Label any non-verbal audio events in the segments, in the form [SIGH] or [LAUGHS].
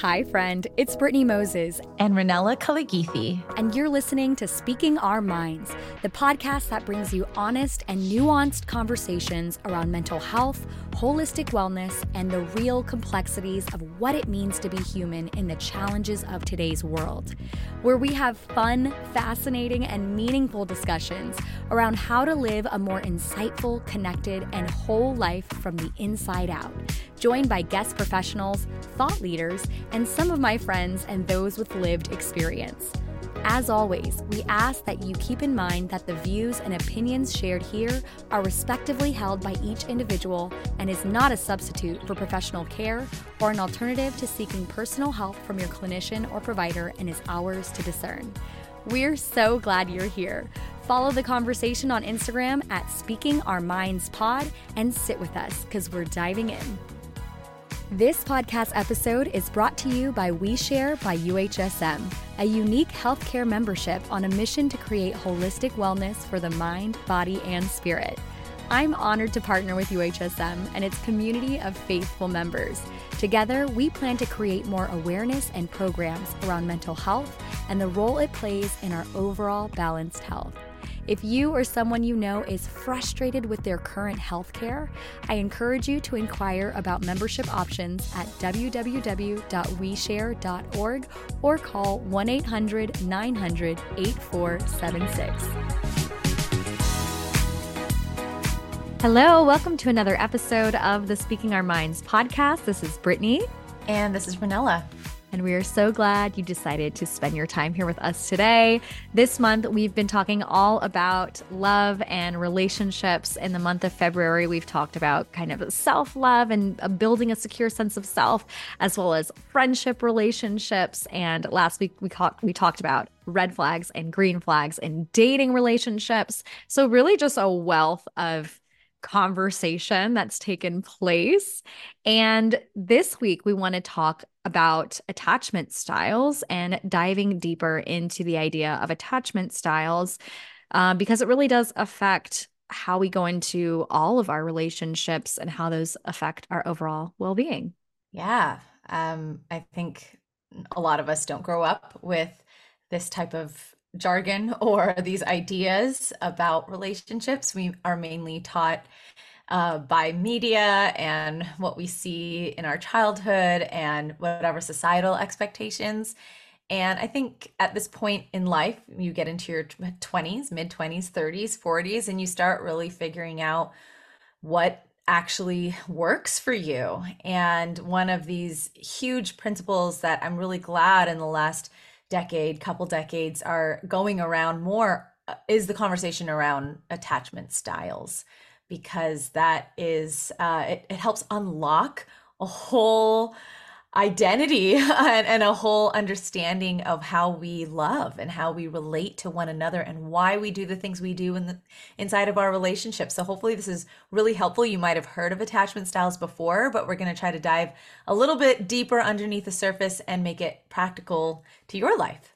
Hi, friend. It's Brittney Moses and Ranela Kaligithi. And you're listening to Speaking Our Minds, the podcast that brings you honest and nuanced conversations around mental health, holistic wellness, and the real complexities of what it means to be human in the challenges of today's world. Where we have fun, fascinating, and meaningful discussions around how to live a more insightful, connected, and whole life from the inside out joined by guest professionals, thought leaders, and some of my friends and those with lived experience. As always, we ask that you keep in mind that the views and opinions shared here are respectively held by each individual and is not a substitute for professional care or an alternative to seeking personal help from your clinician or provider and is ours to discern. We're so glad you're here. Follow the conversation on Instagram at Speaking Our Minds Pod and sit with us because we're diving in. This podcast episode is brought to you by WeShare by UHSM, a unique healthcare membership on a mission to create holistic wellness for the mind, body, and spirit. I'm honored to partner with UHSM and its community of faithful members. Together, we plan to create more awareness and programs around mental health and the role it plays in our overall balanced health. If you or someone you know is frustrated with their current health care, I encourage you to inquire about membership options at www.weshare.org or call 1 800 900 8476. Hello, welcome to another episode of the Speaking Our Minds podcast. This is Brittney. And this is Ranela. And we are so glad you decided to spend your time here with us today. This month, we've been talking all about love and relationships. In the month of February, we've talked about kind of self love and uh, building a secure sense of self, as well as friendship relationships. And last week, we, talked we talked about red flags and green flags in dating relationships. So, really, just a wealth of conversation that's taken place. And this week, we want to talk about attachment styles and diving deeper into the idea of attachment styles uh, because it really does affect how we go into all of our relationships and how those affect our overall well being. Yeah. Um, I think a lot of us don't grow up with this type of jargon [LAUGHS] or these ideas about relationships. We are mainly taught uh, by media and what we see in our childhood and whatever societal expectations. And I think at this point in life, you get into your 20s, mid 20s, 30s, 40s, and you start really figuring out what actually works for you. And one of these huge principles that I'm really glad in the last decade, couple decades are going around more uh, is the conversation around attachment styles because that is uh, it, it helps unlock a whole identity [LAUGHS] and, and, a whole understanding of how we love and how we relate to one another and why we do the things we do in the inside of our relationship. So hopefully this is really helpful. You might have heard of attachment styles before, but we're going to try to dive a little bit deeper underneath the surface and make it practical to your life.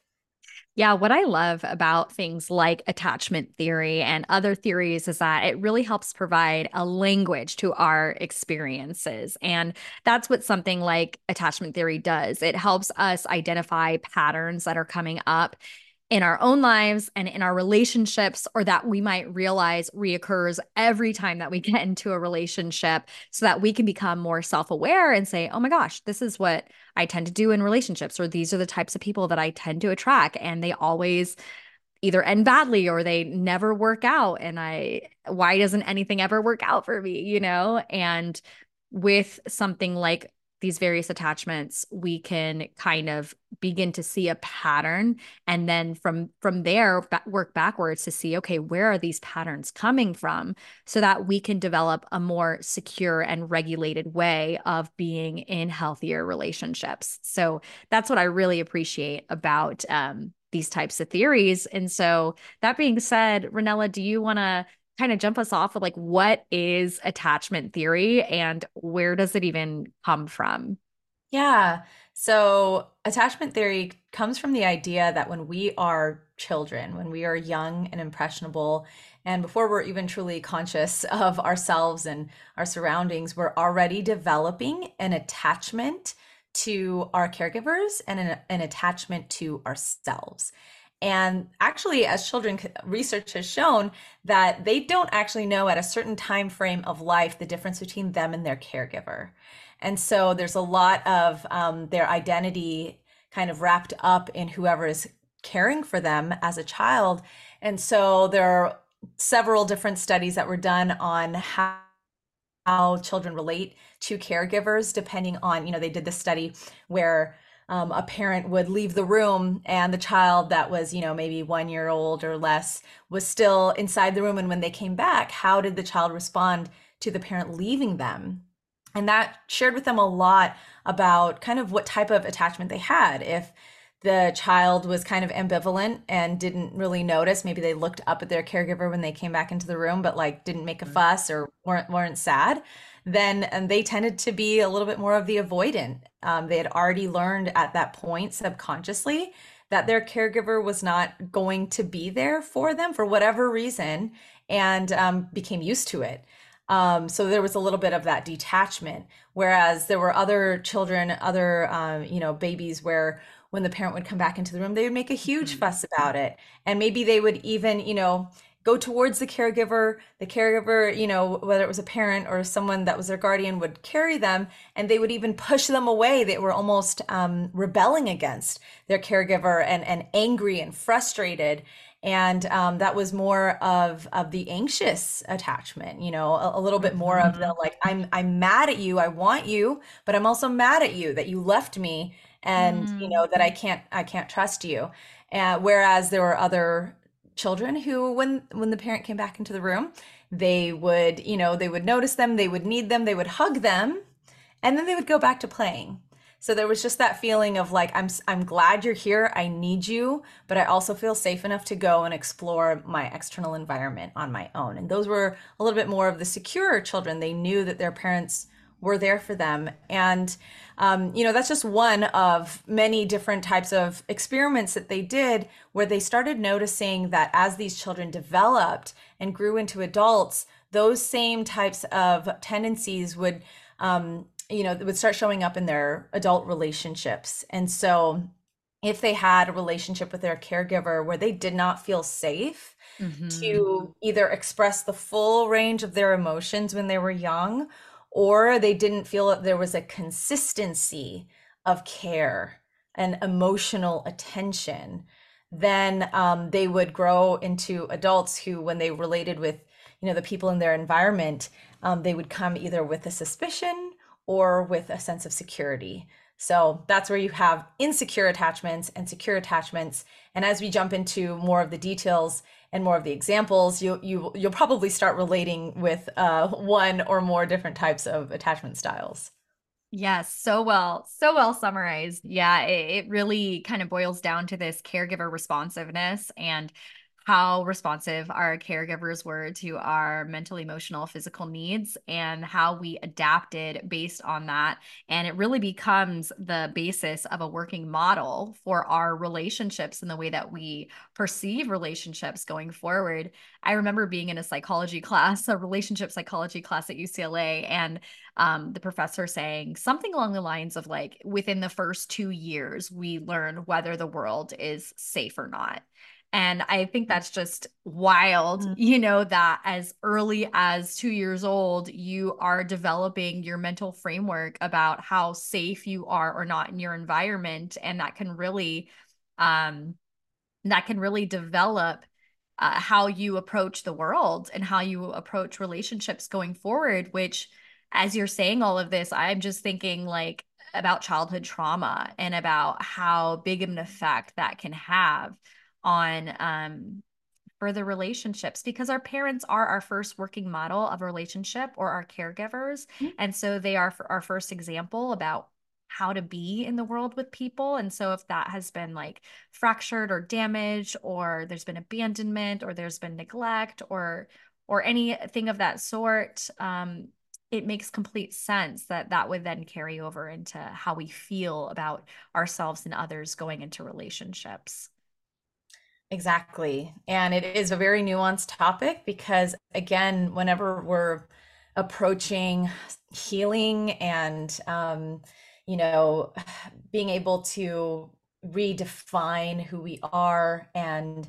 Yeah, what I love about things like attachment theory and other theories is that it really helps provide a language to our experiences. And that's what something like attachment theory does. It helps us identify patterns that are coming up in our own lives and in our relationships, or that we might realize reoccurs every time that we [LAUGHS] get into a relationship so that we can become more self aware and say, oh my gosh, this is what I tend to do in relationships, or these are the types of people that I tend to attract. And they always either end badly or they never work out. And I, why doesn't anything ever work out for me, you know? And with something like these various attachments we can kind of begin to see a pattern and then from from there work backwards to see okay where are these patterns coming from? So that we can develop a more secure and regulated way of being in healthier relationships. So that's what i really appreciate about um, these types of theories. And so that being said ranela do you want to kind of jump us off with like what is attachment theory and where does it even come from? Yeah. So, attachment theory comes from the idea that when we are children, when we are young and impressionable, and before we're even truly conscious [LAUGHS] of ourselves and our surroundings, we're already developing an attachment to our caregivers and an, an attachment to ourselves. And actually, as children, research has shown that they don't actually know at a certain time frame of life the difference between them and their caregiver. And so there's a lot of um, their identity kind of wrapped up in whoever is caring for them as a child. And so there are several different studies that were done on how how children relate to caregivers depending on you know they did this study where um, a parent would leave the room and the child that was you know maybe one year old or less was still inside the room and when they came back how did the child respond to the parent leaving them and that shared with them a lot about kind of what type of attachment they had if the child was kind of ambivalent and didn't really notice. Maybe they looked up at their caregiver when they came back into the room, but like didn't make a mm-hmm. fuss or weren't weren't sad. Then and they tended to be a little bit more of the avoidant. Um, they had already learned at that point subconsciously that their caregiver was not going to be there for them for whatever reason, and um, became used to it. Um, so there was a little bit of that detachment. Whereas there were other children, other um, you know babies where when the parent would come back into the room, they would make a huge mm-hmm. fuss about it. And maybe they would even, you know, go towards the caregiver. The caregiver, you know, whether it was a parent or someone that was their guardian, would carry them and they would even push them away. They were almost um, rebelling against their caregiver and, and angry and frustrated. And um, that was more of of the anxious attachment, you know, a, a little bit more of the mm-hmm. like, I'm I'm mad at you, I want you, but I'm also mad at you that you left me and mm. you know that I can't I can't trust you. Uh, whereas there were other children who when when the parent came back into the room, they would, you know, they would notice them, they would need them, they would hug them, and then they would go back to playing. So there was just that feeling of like I'm I'm glad you're here. I need you, but I also feel safe enough to go and explore my external environment on my own. And those were a little bit more of the secure children. They knew that their parents were there for them. And, um, you know, that's just one of many different types of experiments that they did where they started noticing that as these children developed and grew into adults, those same types of tendencies would, um, you know, would start showing up in their adult relationships. And so, if they had a relationship with their caregiver where they did not feel safe mm-hmm. to either express the full range of their emotions when they were young or they didn't feel that there was a consistency of care and emotional attention, then um, they would grow into adults who, when they related with, you know, the people in their environment, um, they would come either with a suspicion or with a sense of security. So that's where you have insecure attachments and secure attachments. And as we jump into more of the details and more of the examples, you you you'll probably start relating with uh, one or more different types of attachment styles. Yes, so well, so well summarized. Yeah, it, it really kind of boils down to this caregiver responsiveness and how responsive our caregivers were to our mental, emotional, physical needs and how we adapted based on that. And it really becomes the basis of a working model for our relationships and the way that we perceive relationships going forward. I remember being in a psychology class, a relationship psychology class at UCLA, and um, the professor saying something along the lines of like, within the first two years, we learn whether the world is safe or not. And I think that's just wild, mm-hmm. you know, that as early as two years old, you are developing your mental framework about how safe you are or not in your environment. And that can really, um, that can really develop uh, how you approach the world and how you approach relationships going forward, which, as you're saying all of this, I'm just thinking like about childhood trauma and about how big of an effect that can have on um, further relationships because our parents are our first working model of a relationship or our caregivers. Mm-hmm. And so they are our first example about how to be in the world with people. And so if that has been like fractured or damaged, or there's been abandonment, or there's been neglect, or or anything of that sort, um, it makes complete sense that that would then carry over into how we feel about ourselves and others going into relationships. Exactly. And it is a very nuanced topic because, again, whenever we're approaching healing and, um, you know, [SIGHS] being able to redefine who we are and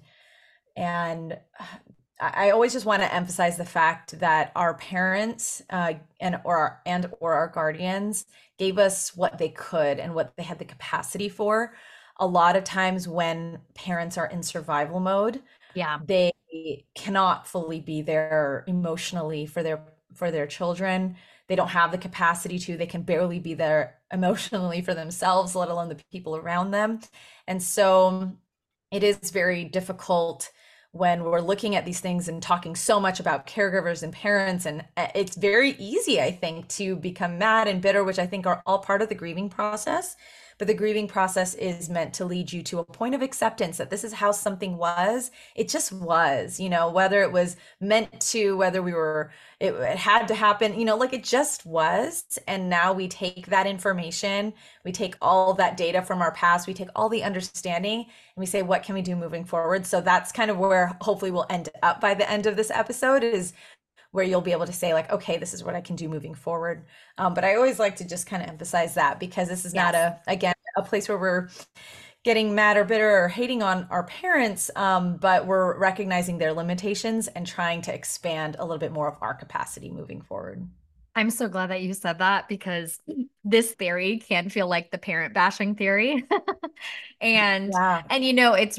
and [SIGHS] I always just want to emphasize the fact that our parents uh, and or and or our guardians gave us what they could and what they had the capacity for. A lot of times when parents are in survival mode, yeah, they cannot fully be there emotionally for their for their children. They don't have the capacity to. They can barely be there emotionally for themselves, let alone the people around them. And so it is very difficult when we're looking at these things and talking so much about caregivers and parents and uh, it's very easy i think to become mad and bitter which i think are all part of the grieving process but the grieving process is meant to lead you to a point of acceptance that this is how something was. It just was you know whether it was meant to whether we were it, it had to happen you know like it just was. And now we take that information we take all that data from our past we take all the understanding and we say what can we do moving forward? So that's kind of where hopefully we'll end up by the end of this episode is where you'll be able to say like okay this is what i can do moving forward um, but i always like to just kind of emphasize that because this is yes. not a again a place where we're getting mad or bitter or hating on our parents um, but we're recognizing their limitations and trying to expand a little bit more of our capacity moving forward I'm so glad that you said that because this theory can feel like the parent bashing theory. [LAUGHS] and yeah. and you know, it's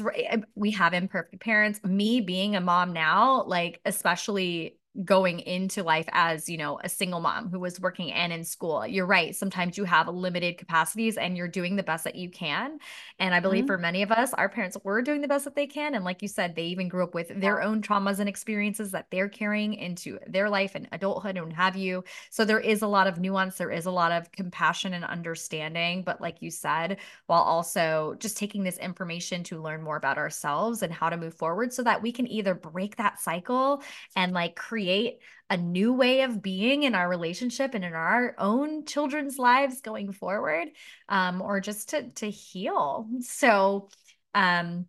we have imperfect parents. Me being a mom now, like especially going into life as you know a single mom who was working and in school. You're right sometimes you have limited capacities and you're doing the best that you can. And i believe mm-hmm. for many of us our parents were doing the best that they can. And like you said they even grew up with their own traumas and experiences that they're carrying into their life and adulthood and have you. So there is a lot of nuance there is a lot of compassion and understanding. But like you said while also just taking this information to learn more about ourselves and how to move forward so that we can either break that cycle and like create create a new way of being in our relationship and in our own children's lives going forward um, or just to to heal. So um,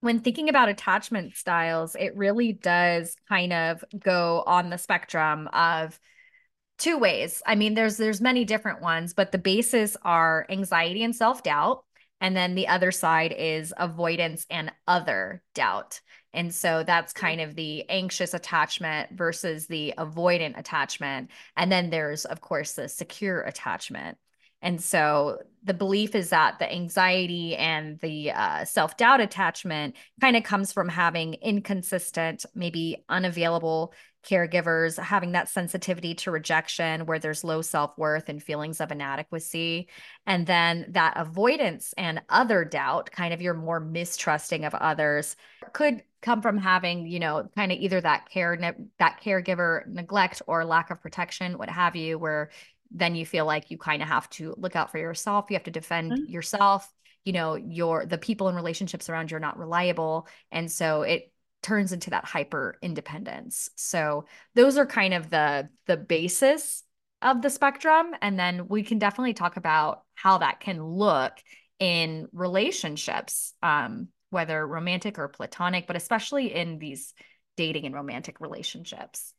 when thinking about attachment styles it really does kind of go on the spectrum of two ways. I mean there's there's many different ones but the bases are anxiety and self-doubt and then the other side is avoidance and other doubt and so that's kind of the anxious attachment versus the avoidant attachment. And then there's, of course, the secure attachment. And so the belief is that the anxiety and the uh, self doubt attachment kind of comes from having inconsistent, maybe unavailable caregivers, having that sensitivity to rejection where there's low self worth and feelings of inadequacy. And then that avoidance and other doubt, kind of your more mistrusting of others, could come from having you know kind of either that care that caregiver neglect or lack of protection what have you where then you feel like you kind of have to look out for yourself you have to defend mm-hmm. yourself you know your the people and relationships around you are not reliable and so it turns into that hyper independence so those are kind of the the basis of the spectrum and then we can definitely talk about how that can look in relationships um whether romantic or platonic, but especially in these dating and romantic relationships.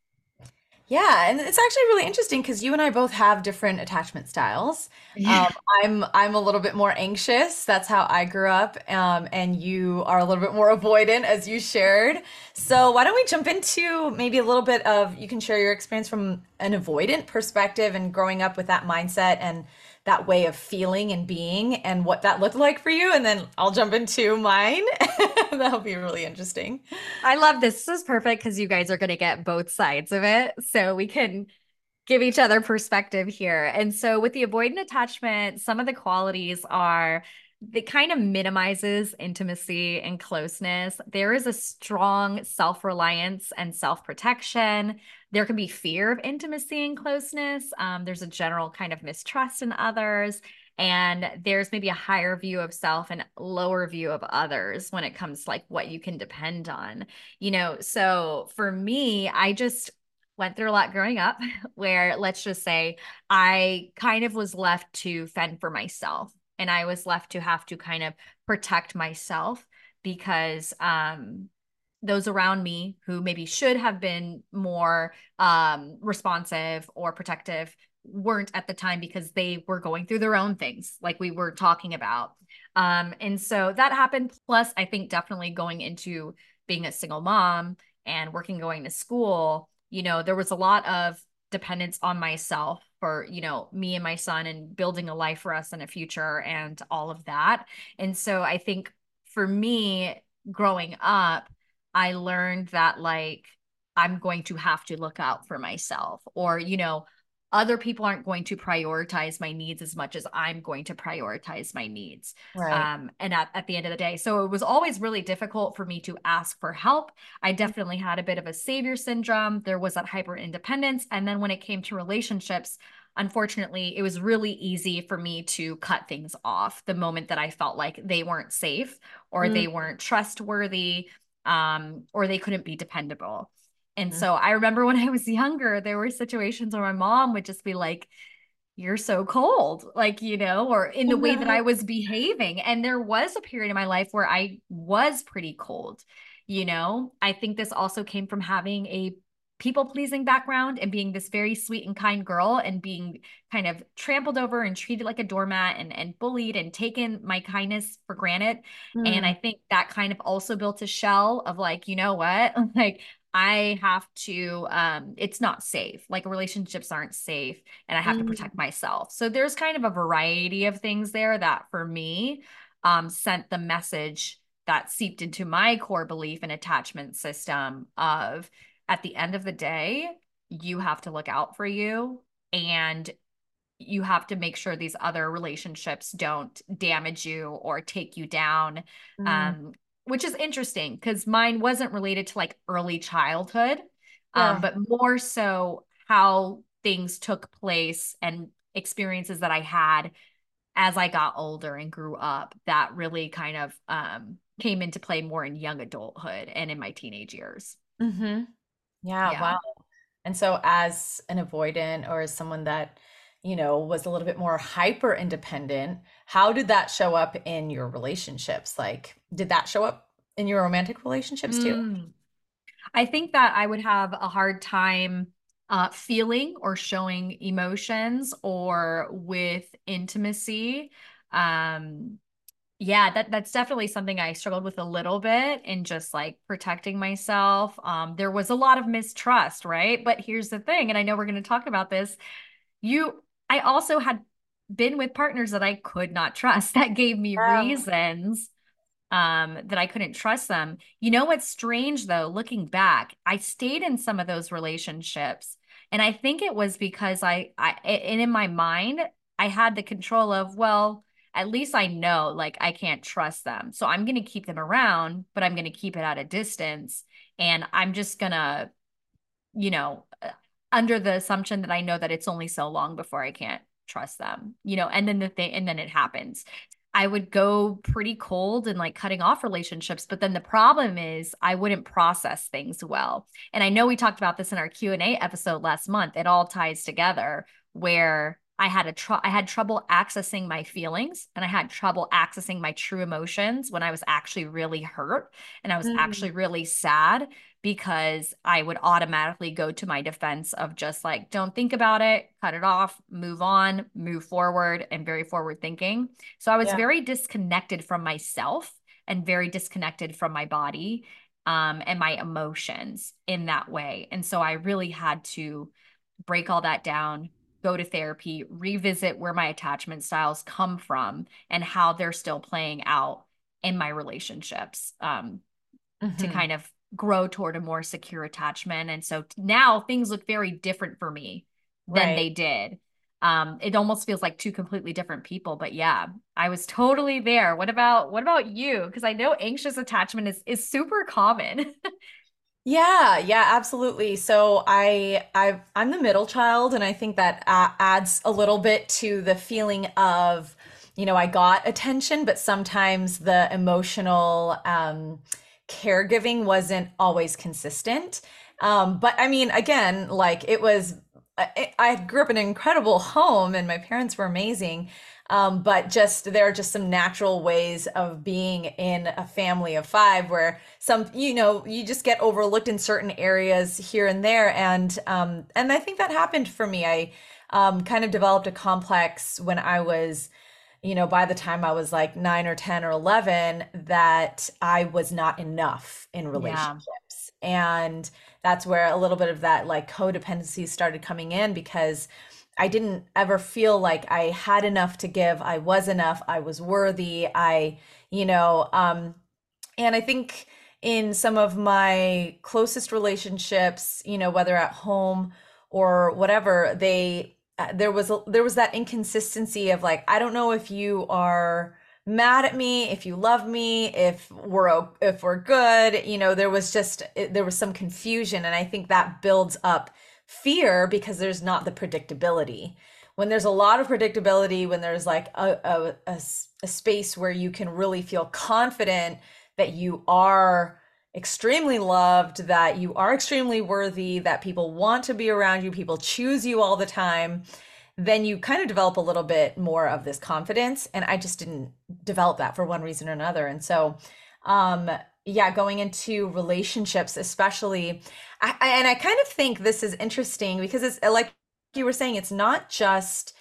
Yeah, and it's actually really interesting because you and I both have different attachment styles. Yeah. Um, I'm I'm a little bit more anxious. That's how I grew up, um, and you are a little bit more [LAUGHS] avoidant, as you shared. So why don't we jump into maybe a little bit of you can share your experience from an avoidant perspective and growing up with that mindset and that way of feeling and being and what that looked like for you. And then I'll jump into mine. [LAUGHS] That'll be really interesting. I love this. This is perfect because you guys are going to get both sides of it. So we can give each other perspective here. And so with the avoidant attachment, some of the qualities are it kind of minimizes intimacy and closeness. There is a strong self reliance and self protection. There can be fear of intimacy and closeness. Um, there's a general kind of mistrust in others. And there's maybe a higher view of self and lower view of others when it comes to like what you can depend on. You know, so for me, I just went through a lot growing up [LAUGHS] where let's just say I kind of was left to fend for myself and I was left to have to kind of protect myself because um, those around me who maybe should have been more um, responsive or protective weren't at the time because they were going through their own things, like we were talking about. Um, and so that happened. Plus, I think definitely going into being a single mom and working, going to school, you know, there was a lot of dependence on myself for you know me and my son and building a life for us in a future and all of that and so i think for me growing up i learned that like i'm going to have to look out for myself or you know other people aren't going to prioritize my needs as much as I'm going to prioritize my needs. Right. Um, and at, at the end of the day, so it was always really difficult for me to ask for help. I mm-hmm. definitely had a bit of a savior syndrome. There was that hyper independence. And then when it came to relationships, unfortunately, it was really easy for me to cut things off the moment that I felt like they weren't safe or mm. they weren't trustworthy um, or they couldn't be dependable. And mm-hmm. so I remember when [LAUGHS] I was younger, there were situations where my mom would just be like, You're so cold, like, you know, or in the way that I was behaving. And there was a period in my life where I was pretty cold, you know. I think this also came from having a people pleasing background and being this very sweet and kind girl and being kind of trampled over and treated like a doormat and, and bullied and taken my kindness for granted. Mm. And I think that kind of also built a shell of like, you know what? [LAUGHS] Like, I have to um it's not safe. Like relationships aren't safe and I have mm. to protect myself. So there's kind of a variety of things there that for me um sent the message that seeped into my core belief and attachment system of at the end of the day, you have to look out for you and you have to make sure these other relationships don't damage you or take you down mm. um which is interesting because mine wasn't related to like early childhood, yeah. um, but more so how things took place and experiences that I had as I got older and grew up that really kind of um, came into play more in young adulthood and in my teenage years. Mm-hmm. Yeah, yeah, wow. And so, as an avoidant or as someone that, you know, was a little bit more hyper independent, how did that show up in your relationships? Like, did that show up in your romantic relationships too? Mm. I think that I would have a hard time uh, feeling or showing emotions or with intimacy. Um, yeah, that that's definitely something I struggled with a little bit in just like protecting myself. Um, there was a lot of mistrust, right? But here's the thing, and I know we're going to talk about this. You, I also had been with partners that I could not trust [LAUGHS] that gave me wow. reasons um that I couldn't trust them. You know what's strange though, looking back, I stayed in some of those relationships and I think it was because I I and in my mind I had the control of well, at least I know like I can't trust them. So I'm going to keep them around, but I'm going to keep it at a distance and I'm just going to you know uh, under the assumption that I know that it's only so long before I can't trust them, you know, and then the thing, and then it happens. I would go pretty cold and like cutting off relationships, but then the problem is I wouldn't process things well. And I know we talked about this in our Q&A episode last month. It all ties together where I had a tr- I had trouble accessing my feelings and I had trouble accessing my true emotions when I was actually really hurt and I was mm. actually really sad because I would automatically go to my defense of just like, don't think about it, cut it off, move on, move forward, and very forward thinking. So I was yeah. very disconnected from myself and very disconnected from my body um, and my emotions in that way. And so I really had to break all that down, go to therapy, revisit where my attachment styles come from and how they're still playing out in my relationships um, mm-hmm. to kind of grow toward a more secure attachment. And so now things look very different for me than right. they did. Um, it almost feels like two completely different people. But yeah, I was totally there. What about what about you? Because I know anxious attachment is is super common. [LAUGHS] Yeah, yeah, absolutely. So I I I'm the middle child and I think that uh, adds a little bit to the feeling of you know, I got attention, but sometimes the emotional um caregiving wasn't always consistent. Um, but I mean, again, like it was, I, I grew up in an incredible home and my parents were amazing. Um, but just there are just some natural ways of being in a family of five where some you know you just get overlooked in certain areas here and there and um, and I think that happened for me I um, kind of developed a complex when I was you know, by the time I was like nine or 10 or 11, that I was not enough in relationships. Yeah. And that's where a little bit of that like codependency started coming in because I didn't ever feel like I had enough to give. I was enough. I was worthy. I, you know, um, and I think in some of my closest relationships, you know, whether at home or whatever, they uh, there was there was that inconsistency of like I don't know if you are mad at me, if you love me, if we're if we're good, you know, there was just there was some confusion and I think that builds up fear because there's not the predictability. When there's a lot of predictability, when there's like a, a, a, a space where you can really feel confident that you are extremely loved, that you are extremely worthy, that people want to be around you, people choose you all the time, then you kind of develop a little bit more of this confidence. And I just didn't develop that for one reason or another. And so, um, yeah, going into relationships, especially, I, and I kind of think this is interesting because it's like you were saying, it's not just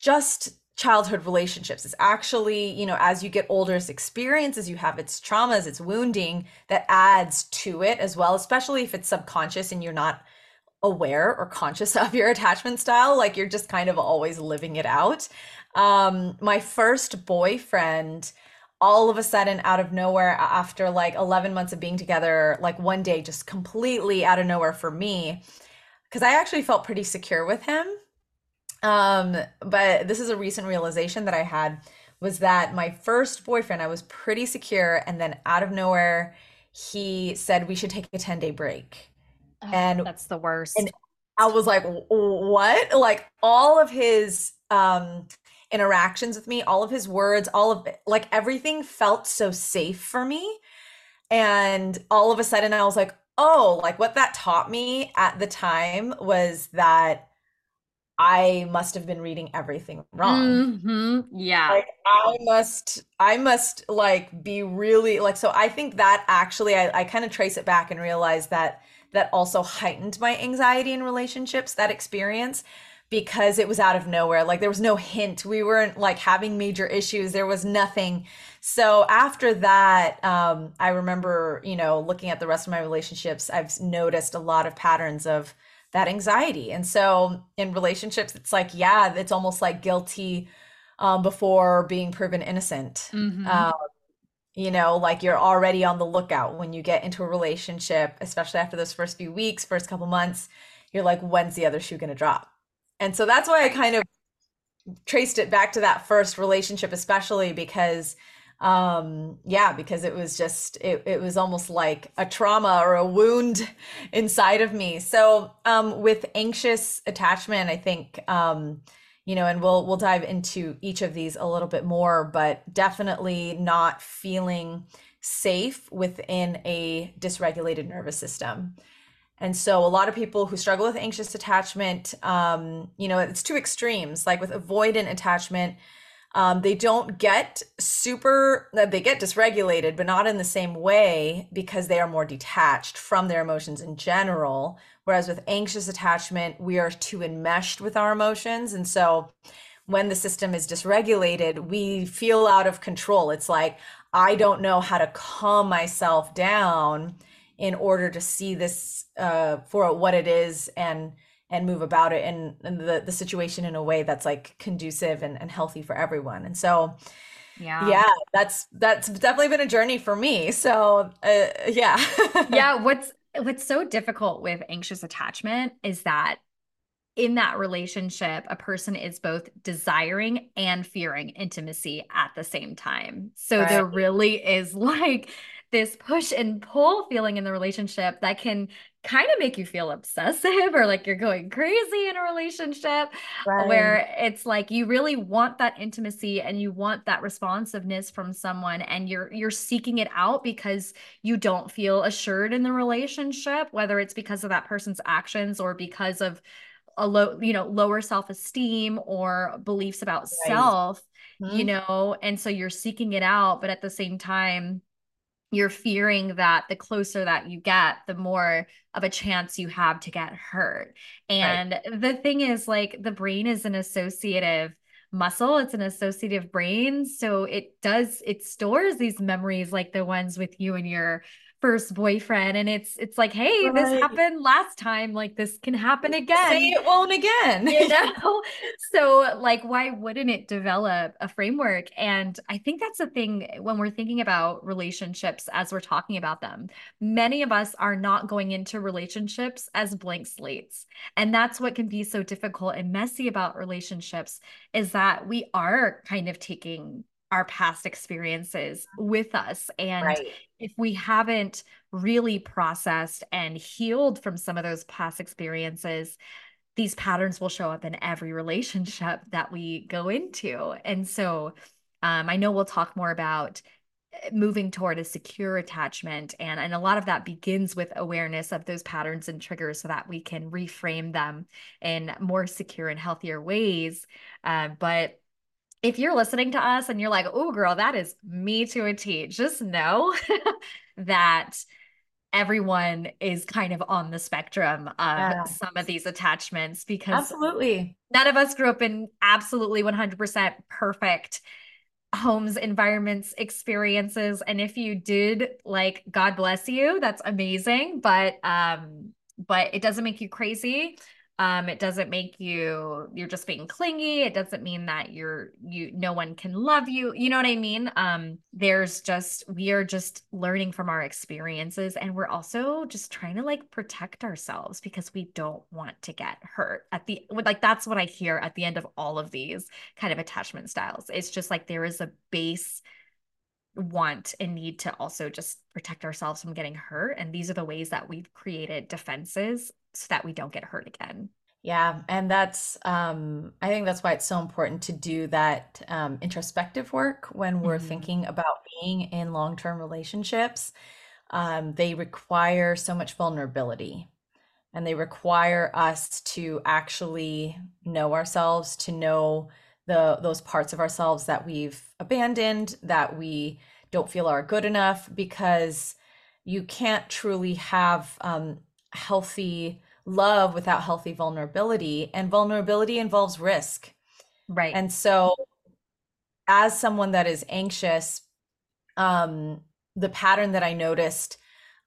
just childhood relationships. It's actually, you know, as you get older, it's experiences you have, its traumas, its wounding that adds to it as well, especially if it's subconscious and you're not aware or conscious [LAUGHS] of your attachment style. Like you're just kind of always living it out. Um, my first boyfriend, all of a sudden out of nowhere after like 11 months of being together like one day just completely out of nowhere for me because i actually felt pretty secure with him um, but this is a recent realization that I had was that my first boyfriend, I was pretty secure, and then out of nowhere, he said we should take a 10 day break. Oh, and that's the worst. And I was like, what? Like all of his um interactions with me, all of his words, all of it, like everything felt so safe for me. And all of a sudden I was like, oh, like what that taught me at the time was that I must have been reading everything wrong. Mm-hmm. Yeah. Like I must, I must like be really like, so I think that actually I, I kind of trace it back and realize that that also heightened my anxiety in relationships, that experience, because it was out of nowhere. Like there was no hint. We weren't like having major issues. There was nothing. So after that, um, I remember, you know, looking at the rest of my relationships, I've noticed a lot of patterns of, that anxiety. And so in relationships, it's like, yeah, it's almost like guilty um, before being proven innocent. Mm-hmm. Um, you know, like you're already on the lookout when you get into a relationship, especially after those first few weeks, first couple months, you're like, when's the other shoe going to drop? And so that's why I kind of traced it back to that first relationship, especially because um yeah because it was just it, it was almost like a trauma or a wound [LAUGHS] inside of me. So um with anxious attachment i think um you know and we'll we'll dive into each of these a little bit more but definitely not feeling safe within a dysregulated nervous system and so a lot of people who struggle with anxious attachment um you know it's two extremes like with avoidant attachment um, they don't get super, uh, they get dysregulated, but not in the same way because they are more detached from their emotions in general. Whereas with anxious attachment, we are too enmeshed with our emotions. And so when the system is dysregulated, we feel out of control. It's like, I don't know how to calm myself down in order to see this uh, for what it is and and move about it in, in the, the situation in a way that's like conducive and, and healthy for everyone. And so, yeah, yeah, that's, that's definitely been a journey for me. So, uh, yeah. [LAUGHS] yeah. What's, what's so difficult with anxious attachment is that in that relationship, a person is both desiring and fearing intimacy at the same time. So right. there really is [LAUGHS] like this push and pull feeling in the relationship that can kind of make you feel obsessive [LAUGHS] or like you're going crazy in a relationship right. where it's like you really want that intimacy and you want that responsiveness from someone and you're you're seeking it out because you don't feel assured in the relationship whether it's because of that person's actions or because of a low you know lower self-esteem or beliefs about right. self mm-hmm. you know and so you're seeking it out but at the same time you're fearing that the closer that you get, the more of a chance you have to get hurt. And right. the thing is, like, the brain is an associative muscle, it's an associative brain. So it does, it stores these memories like the ones with you and your first boyfriend and it's it's like hey right. this happened last time like this can happen again say it won't again. You [LAUGHS] know? So like why wouldn't it develop a framework? And i think that's the thing eh, when we're thinking about relationships as we're talking about them many of us are not going into relationships as blank slates. And that's what can be so difficult and messy about relationships is that we are kind of taking our past experiences with us. And right. if we haven't really processed and healed from some of those past experiences, these patterns will show up in every relationship that we go into. And so um, I know we'll talk more about eh, moving toward a secure attachment and and a lot of that begins with awareness of those patterns and triggers so that we can reframe them in more secure and healthier ways uh, but if you're listening to us and you're like, oh, girl, that is me to a T, just know [LAUGHS] that everyone is kind of on the spectrum of yeah. some of these attachments because absolutely none of us grew up in absolutely 100% perfect homes environments experiences and if you did like god bless you that's amazing but um but it doesn't make you crazy um, it doesn't make you you're just being clingy. It doesn't mean that you're you no one can love you. You know what I mean? Um, there's just we are just learning from our experiences and we're also just trying to like protect ourselves because we don't want to get hurt at the like that's what I hear at the end of all of these kind of attachment styles. It's just like there is a base want and need to also just protect ourselves from getting hurt. And these are the ways that we've created defenses so that we don't get hurt again. Yeah, and that's um, I think that's why it's so important to do that um, introspective work when we're mm-hmm. thinking about being in long-term relationships. Um, they require so much vulnerability, and they require us to actually know ourselves, to know the those parts of ourselves that we've abandoned, that we don't feel are good enough, because you can't truly have um, healthy love without healthy vulnerability and vulnerability involves risk. Right. And so as someone that is anxious um the pattern that i noticed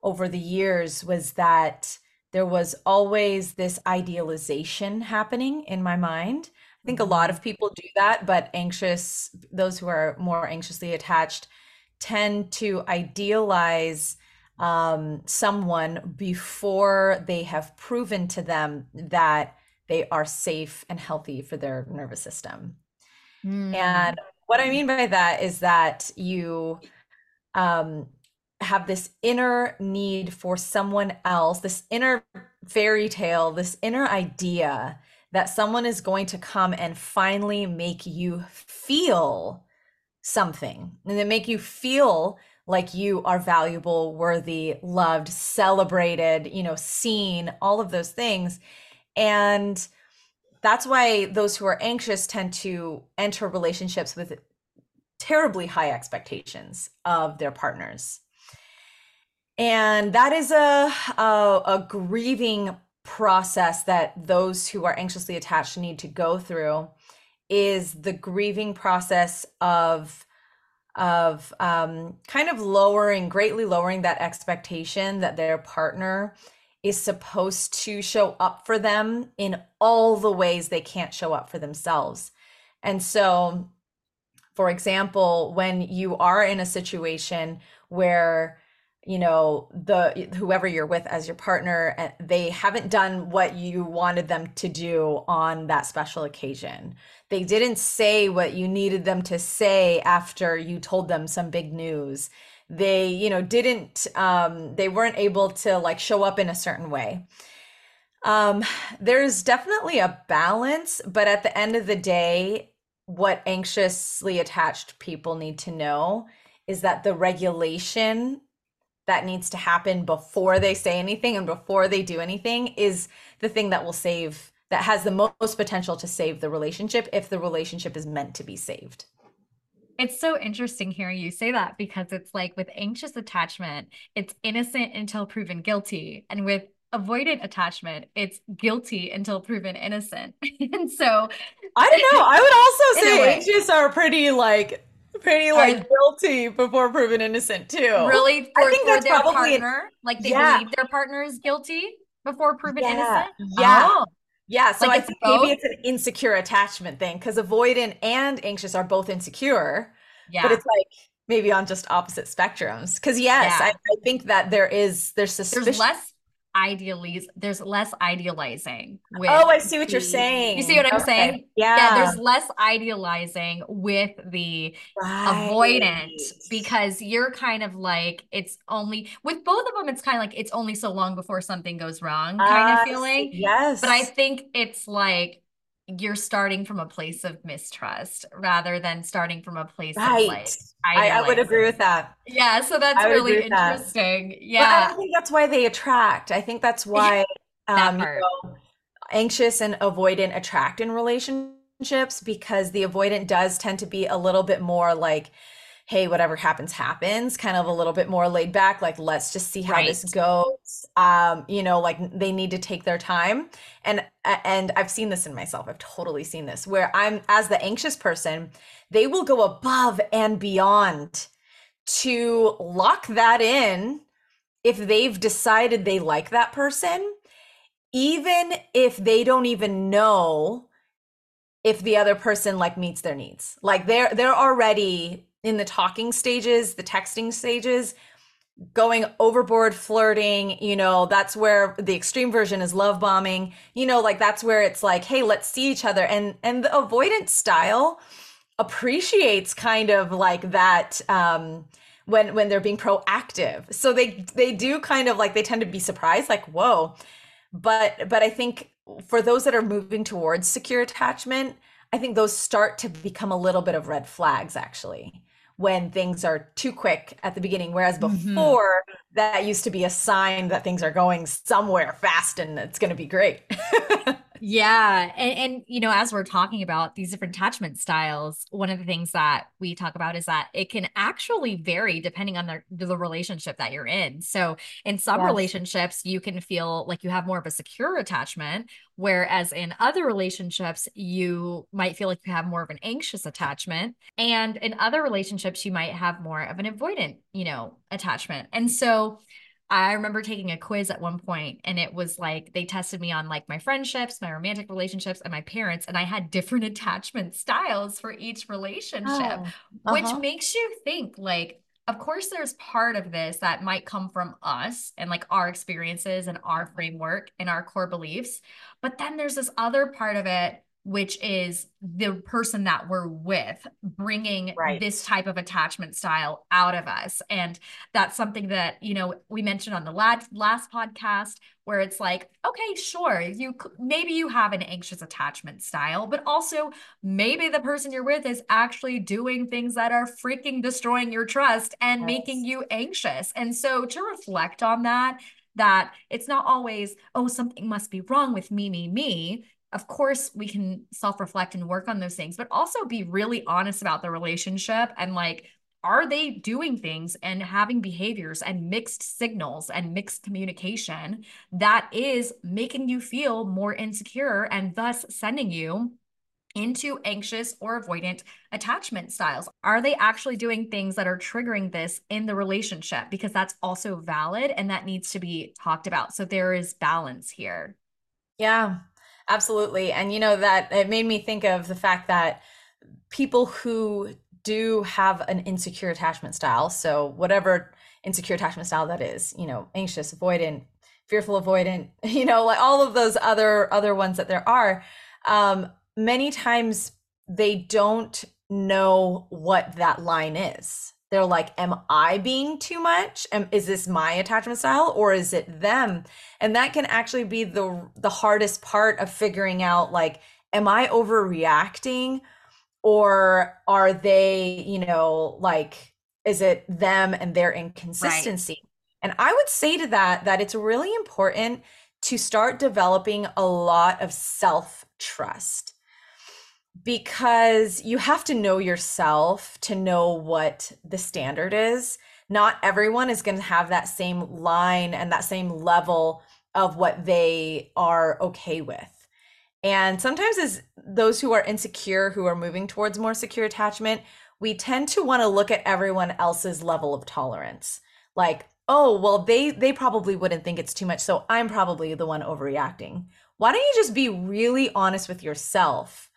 over the years was that there was always this idealization happening in my mind. I think a lot mm-hmm. of people do that but anxious those who are more anxiously attached tend to idealize um, someone before they have proven to them that they are safe and healthy for their nervous system. Mm. And what I mean by that is that you um, have this inner need for someone else, this inner fairy tale, this inner idea that someone is going to come and finally make you feel something and then make you feel like you are valuable, worthy, loved, celebrated, you know, seen, all of those things. And that's why those who are anxious tend to enter relationships with terribly high expectations of their partners. And that is a, a, a grieving process that those who are anxiously attached need to go through is the grieving process of of um, kind of lowering, greatly lowering that expectation that their partner is supposed to show up for them in all the ways they can't show up for themselves. And so, for example, when you are in a situation where you know the whoever you're with as your partner eh, they haven't done what you wanted them to do on that special occasion. They didn't say what you needed them to say after you told them some big news. They you know didn't um they weren't able to like show up in a certain way. Um there's definitely a balance but at the end of the day what anxiously attached people need to know is that the regulation that needs to happen before they say anything and before they do anything is the thing that will save that has the most potential to save the relationship if the relationship is meant to be saved It's so interesting hearing you say that because it's like with anxious attachment, it's innocent until proven guilty. And with avoidant attachment, it's guilty until proven innocent. [LAUGHS] and so I don't know. I would also [LAUGHS] say anxious are pretty like pretty like guilty before proven innocent too. Really? For, I think for that's their probably partner? An, like they yeah. believe their partner is guilty before proven yeah. innocent? Yeah. Oh. Yeah, so like I think maybe it's an insecure attachment thing because avoidant and anxious are both insecure. Yeah. But it's like maybe on just opposite spectrums. Because yes, yeah. I, I, think that there is there's suspicion. There's less idealize there's less idealizing with oh i see what the, you're saying you see what i'm okay. saying yeah. yeah there's less idealizing with the right. avoidant because you're kind of like it's only with both of them it's kind of like it's only so long before something goes wrong kind uh, of feeling yes but i think it's like you're starting from a place of mistrust rather than starting from a place right. of like I, I, would agree with that. Yeah, so that's really interesting. That. Yeah, but I think that's why they attract. I think that's [LAUGHS] why yeah, um, you know, anxious and avoidant attract in relationships because the avoidant does tend to be a little bit more like hey, whatever happens, happens, kind of a little bit more laid back, like, let's just see how right. this goes. Um, you know, like they need to take their time. And and I've seen this in myself. I've totally seen this where I'm as the anxious person, they will go above and beyond to lock that in if they've decided they like that person, even if they don't even know if the other person like meets their needs. Like they're they're already in the talking stages, the texting stages, going overboard flirting, you know, that's where the extreme version is love bombing. You know, like that's where it's like, hey, let's see each other. And and the avoidant style appreciates kind of like that um when when they're being proactive. So they they do kind of like they tend to be surprised like, "Whoa." But but I think for those that are moving towards secure attachment, I think those start to become a little bit of red flags actually when things are too quick at the beginning whereas mm-hmm. before mm-hmm. that used to be a sign that things are going somewhere fast and it's going to be great [LAUGHS] Yeah. And, and, you know, as we're talking about these different attachment styles, one of the things that we talk about is that it can actually vary depending on the, the relationship that you're in. So, in some yes. relationships, you can feel like you have more of a secure attachment, whereas in other relationships, you might feel like you have more of an anxious attachment. And in other relationships, you might have more of an avoidant, you know, attachment. And so, I remember taking a quiz at one point and it was like they tested me on like my friendships, my romantic relationships, and my parents. And I had different [LAUGHS] attachment styles for each relationship, oh, uh-huh. which makes you think like, of course, there's part of this that might come from us and like our experiences and our framework and our core beliefs. But then there's this other part of it which is the person that we're with bringing right. this type of attachment style out of us and that's something that you know we mentioned on the last last podcast where it's like okay sure you maybe you have an anxious attachment style but also maybe the person you're with is actually doing things that are freaking destroying your trust and yes. making you anxious and so to reflect on that that it's not always oh something must be wrong with me me me of course we can self-reflect and work on those things but also be really honest about the relationship and like are they doing things and having behaviors and mixed signals and mixed communication that is making you feel more insecure and thus sending you into anxious or avoidant attachment styles? Are they actually doing things that are triggering this in the relationship? Because that's also valid and that needs to be talked about. So there is balance here. Yeah, Absolutely. And you know that it made me think of the fact that people who do have an insecure attachment style, so whatever insecure attachment style that is, you know, anxious, avoidant, fearful avoidant, [LAUGHS] you know, like all of those other other ones that there are, um many times they don't know what that line is they're like am i being too much? Am, is this my attachment style or is it them? And that can actually be the the hardest part of figuring out like am i overreacting or are they you know like is it them and their inconsistency? Right. and i would say to that that it's really important to start developing a lot of self trust because you have to know yourself to know what the standard is. Not everyone is going to have that same line and that same level of what they are okay with. And sometimes, as those who are insecure, who are moving towards more secure attachment, we tend to want to look at everyone else's level of tolerance. Like, oh, well, they they probably wouldn't think it's too much, so I'm probably the one overreacting. Why don't you just be really honest with yourself?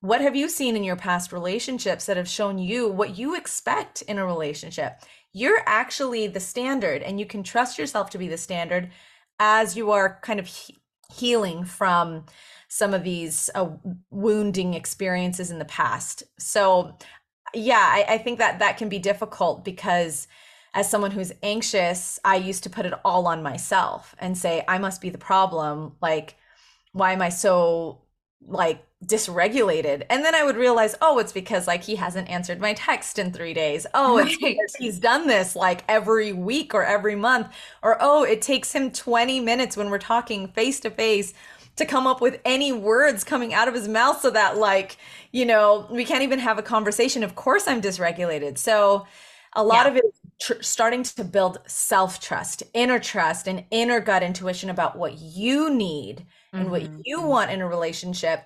What have you seen in your past relationships that have shown you what you expect in a relationship? You're actually the standard, and you can trust yourself to be the standard as you are kind of he- healing from some of these uh, wounding experiences in the past. So, yeah, I, I think that that can be difficult because as someone who's anxious, I used to put it all on myself and say, I must be the problem. Like, why am I so like dysregulated. And then i would realize oh it's because like he hasn't answered my text in three days. Oh it's because he's done this like every week or every month. Or oh it takes him 20 minutes when we're talking face to face to come up with any words coming out of his mouth so that like you know we can't even have a conversation. Of course i'm dysregulated. So a lot yeah. of it is tr- starting to build self trust inner trust and inner gut intuition about what you need and mm-hmm. what you want in a relationship.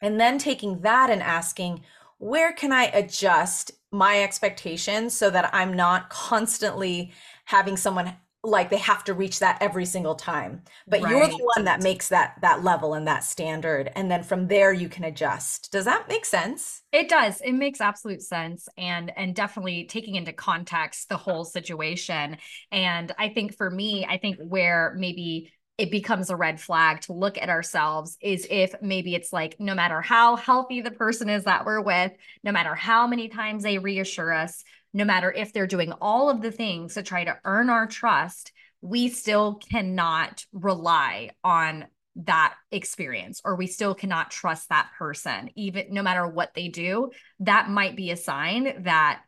And then taking that and asking, where can I adjust my expectations so that I'm not constantly having someone like they have to reach that every single time but right. you're the one that makes that that level and that standard and then from there you can adjust does that make sense it does it makes absolute sense and and definitely taking into context the whole situation and i think for me i think where maybe it becomes a red flag to look at ourselves is if maybe it's like no matter how healthy the person is that we're with, no matter how many times they reassure us, no matter if they're doing all of the things to try to earn our trust, we still cannot rely on that experience or we still cannot trust that person. Even no matter what they do that might be a sign that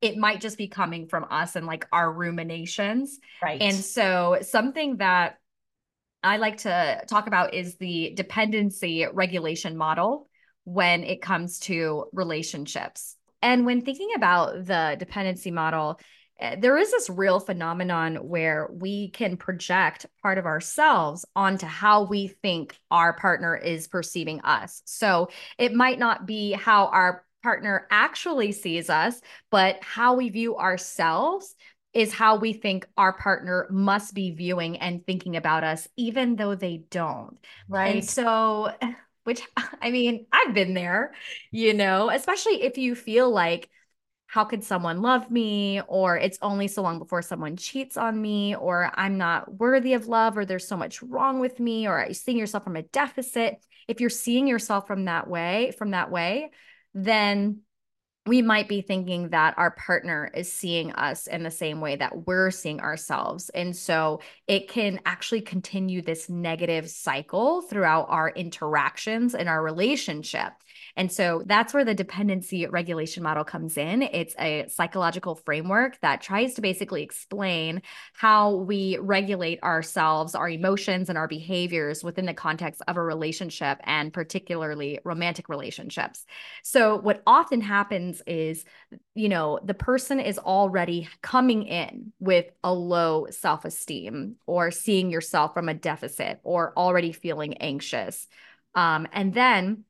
it might just be coming from us and like our ruminations. Right. and so something that I like to talk about is the dependency regulation model when it comes to relationships. And when thinking about the dependency model, eh, there is this real phenomenon where we can project part of ourselves onto how we think our partner is perceiving us. So it might not be how our partner actually sees us, but how we view ourselves is how we think our partner must be viewing and thinking about us, even though they don't. Right. And so, [LAUGHS] which I mean, I've been there, you know, especially if you feel like, how could someone love me? Or it's only so long before someone cheats on me, or I'm not worthy of love, or there's so much wrong with me, or you're seeing yourself from a deficit? If you're seeing yourself from that way, from that way, then we might be thinking that our partner is seeing us in the same way that we're seeing ourselves. And so it can actually continue this negative cycle throughout our interactions in our relationship. And so that's where the dependency regulation model comes in. It's a psychological framework that tries to basically explain how we regulate ourselves, our emotions, and our behaviors within the context of a relationship and particularly romantic relationships. So, what often happens is, you know, the person is already coming in with a low self esteem or seeing yourself from a deficit or already feeling anxious. Um, and then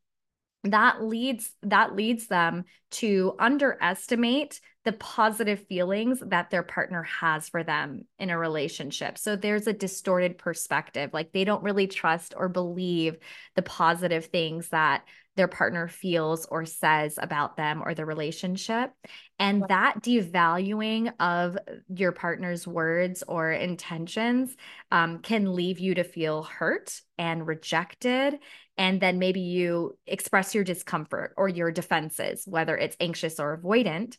that leads that leads them to underestimate the positive feelings that their partner has for them in a relationship. So there's a distorted perspective. Like they don't really trust or believe the positive things that their partner feels or says about them or the relationship. And that devaluing of your partner's words or intentions um, can leave you to feel hurt and rejected. And then maybe you express your discomfort or your defenses, whether it's anxious or avoidant.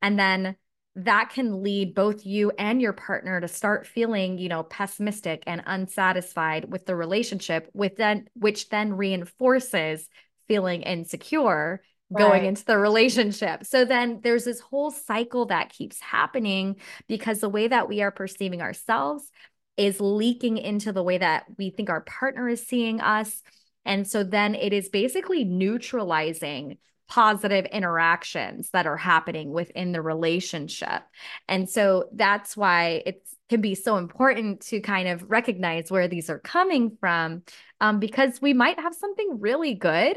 And then that can lead both you and your partner to start feeling, you know, pessimistic and unsatisfied with the relationship, with then which then reinforces feeling insecure going right. into the relationship. So then there's this whole cycle that keeps happening because the way that we are perceiving ourselves is leaking into the way that we think our partner is seeing us. And so then it is basically neutralizing positive interactions that are happening within the relationship. And so that's why it can be so important to kind of recognize where these are coming from um, because we might have something really good,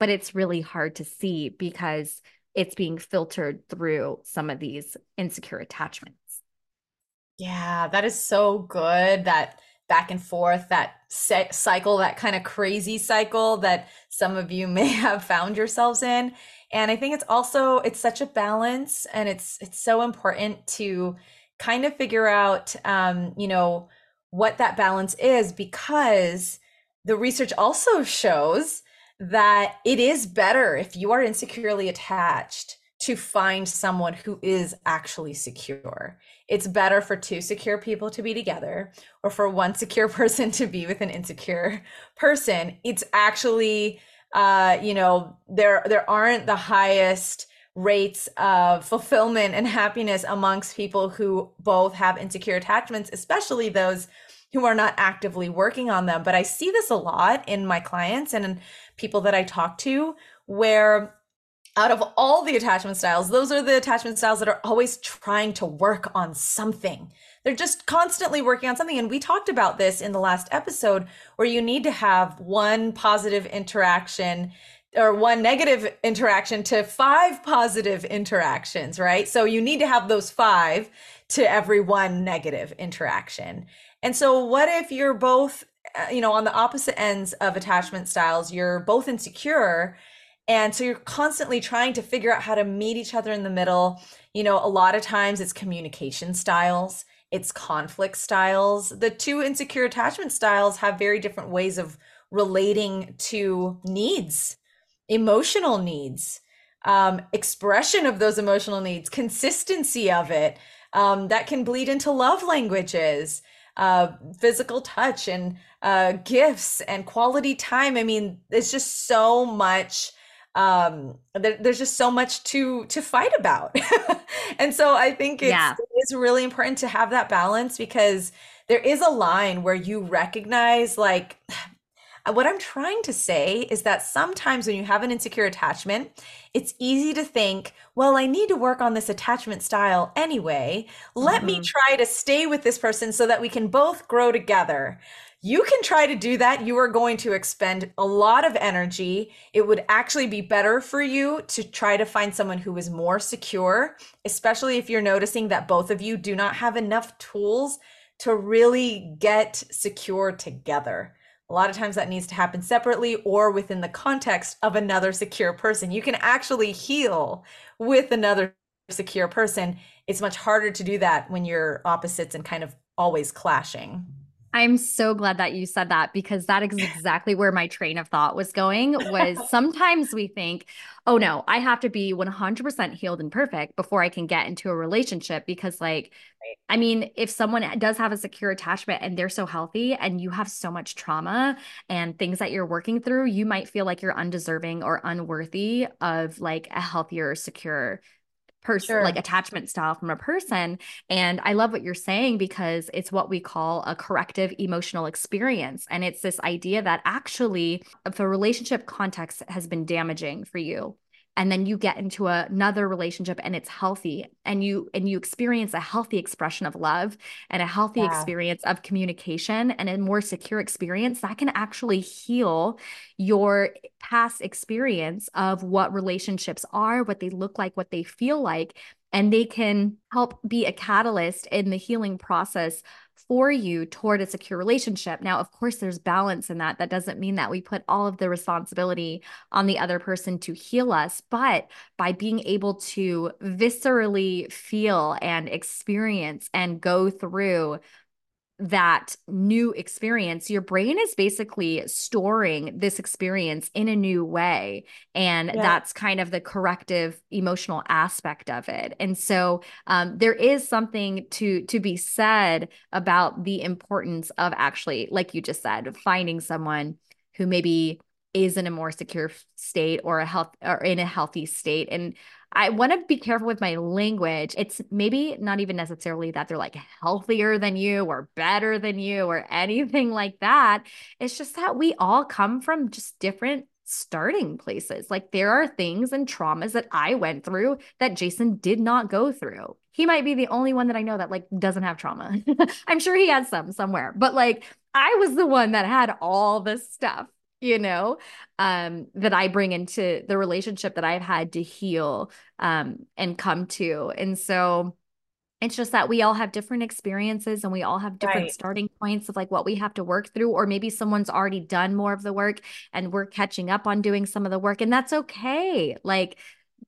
but it's really hard to see because it's being filtered through some of these insecure attachments. Yeah, that is so good. That back and forth, that cycle, that kind of crazy cycle that some of you [LAUGHS] may have found yourselves in. And I think it's also it's such a balance, and it's it's so important to kind of figure out, um, you know, what that balance is because the research also shows that it is better if you are insecurely attached to find someone who is actually secure. It's better for two secure people to be together or for one secure [LAUGHS] person to be with an insecure person. It's actually uh you know there there aren't the highest rates of fulfillment and happiness amongst people who both have insecure attachments especially those who are not actively working on them. But i see this a lot in my clients and people that i talk to where out of all the attachment styles, those are the attachment styles that are always trying to work on something. They're just constantly working on something. And we talked about this in the last episode where you need to have one positive interaction or one negative interaction to five positive interactions, right? So you need to have those five to every one negative interaction. And so, what if you're both, uh, you know, on the opposite ends of attachment styles, you're both insecure and so you're constantly trying to figure out how to meet each other in the middle. You know, a lot of times it's communication styles, it's conflict styles. The two insecure attachment styles have very different ways of relating to needs, emotional needs, um, expression of those emotional needs, consistency of it. Um, that can bleed into love languages, uh, physical touch, and uh, gifts and quality time. I mean, it's just so much um there, there's just so much to to fight about [LAUGHS] and so i think it's, yeah. it's really important to have that balance because there is a line where you recognize like what i'm trying to say is that sometimes when you have an insecure attachment it's easy to think well i need to work on this attachment style anyway let mm-hmm. me try to stay with this person so that we can both grow together you can try to do that. You are going to expend a lot of energy. It would actually be better for you to try to find someone who is more secure, especially if you're noticing that both of you do not have enough tools to really get secure together. A lot of times that needs to happen separately or within the context of another secure person. You can actually heal with another secure person. It's much harder to do that when you're opposites and kind of always clashing. I'm so glad that you said that because that is [LAUGHS] exactly where my train of thought was going was sometimes we think, "Oh no, I have to be 100% healed and perfect before I can get into a relationship because like I mean, if someone does have a secure attachment and they're so healthy and you have so much trauma and things that you're working through, you might feel like you're undeserving or unworthy of like a healthier, secure person sure. like attachment style from a person and i love what you're saying because it's what we call a corrective emotional experience and it's this idea that actually uh, if a relationship context has been damaging for you and then you get into another relationship and it's healthy and you and you experience a healthy expression of love and a healthy yeah. experience of communication and a more secure experience that can actually heal your past experience of what relationships are what they look like what they feel like and they can help be a catalyst in the healing process for you toward a secure relationship. Now, of course, there's balance in that. That doesn't mean that we put all of the responsibility on the other person to heal us, but by being able to viscerally feel and experience and go through that new experience, your brain is basically storing this experience in a new way. And yeah. that's kind of the corrective emotional aspect of it. And so um, there is something to to be said about the importance of actually, like you just said, finding someone who maybe is in a more secure state or a health or in a healthy state. And I want to be careful with my language. It's maybe not even necessarily that they're like healthier than you or better than you or anything like that. It's just that we all come from just different starting places. Like there are things and traumas that I went through that Jason did not go through. He might be the only one that I know that like doesn't have trauma. [LAUGHS] I'm sure he has some somewhere, but like I was the one that had all this stuff you know um that i bring into the relationship that i've had to heal um and come to and so it's just that we all have different experiences and we all have different right. starting points of like what we have to work through or maybe someone's already done more of the work and we're catching up on doing some of the work and that's okay like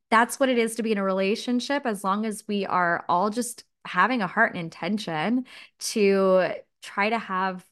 that's what it is to be in a relationship as long as we are all just having a heart and intention to try to have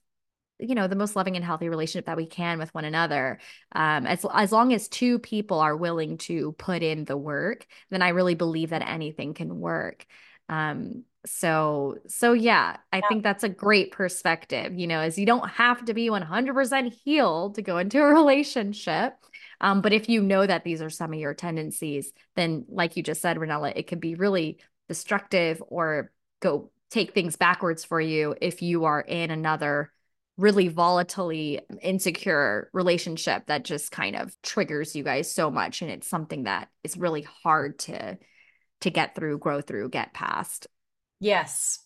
you know the most loving and healthy relationship that we can with one another um as as long as two people are willing to put in the work then i really believe that anything can work um so so yeah i yeah. think that's a great perspective you know as you don't have to be 100% healed to go into a [LAUGHS] relationship um but if you know that these are some of your tendencies then like you just said Ranela it can be really destructive or go take things backwards for you if you are in another really volatilely insecure relationship that just kind of triggers you guys so much and it's something that is really hard to to get through grow through get past. Yes.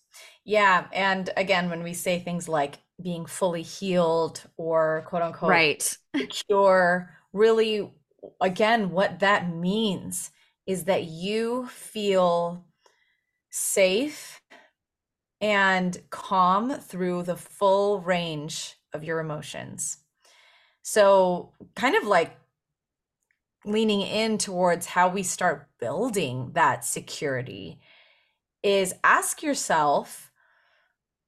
Yeah and again when we say things like being fully healed or quote unquote right. [LAUGHS] secure really again what that means is that you feel safe and calm through the full range of your emotions. So, kind of like leaning in towards how we start building that security is ask yourself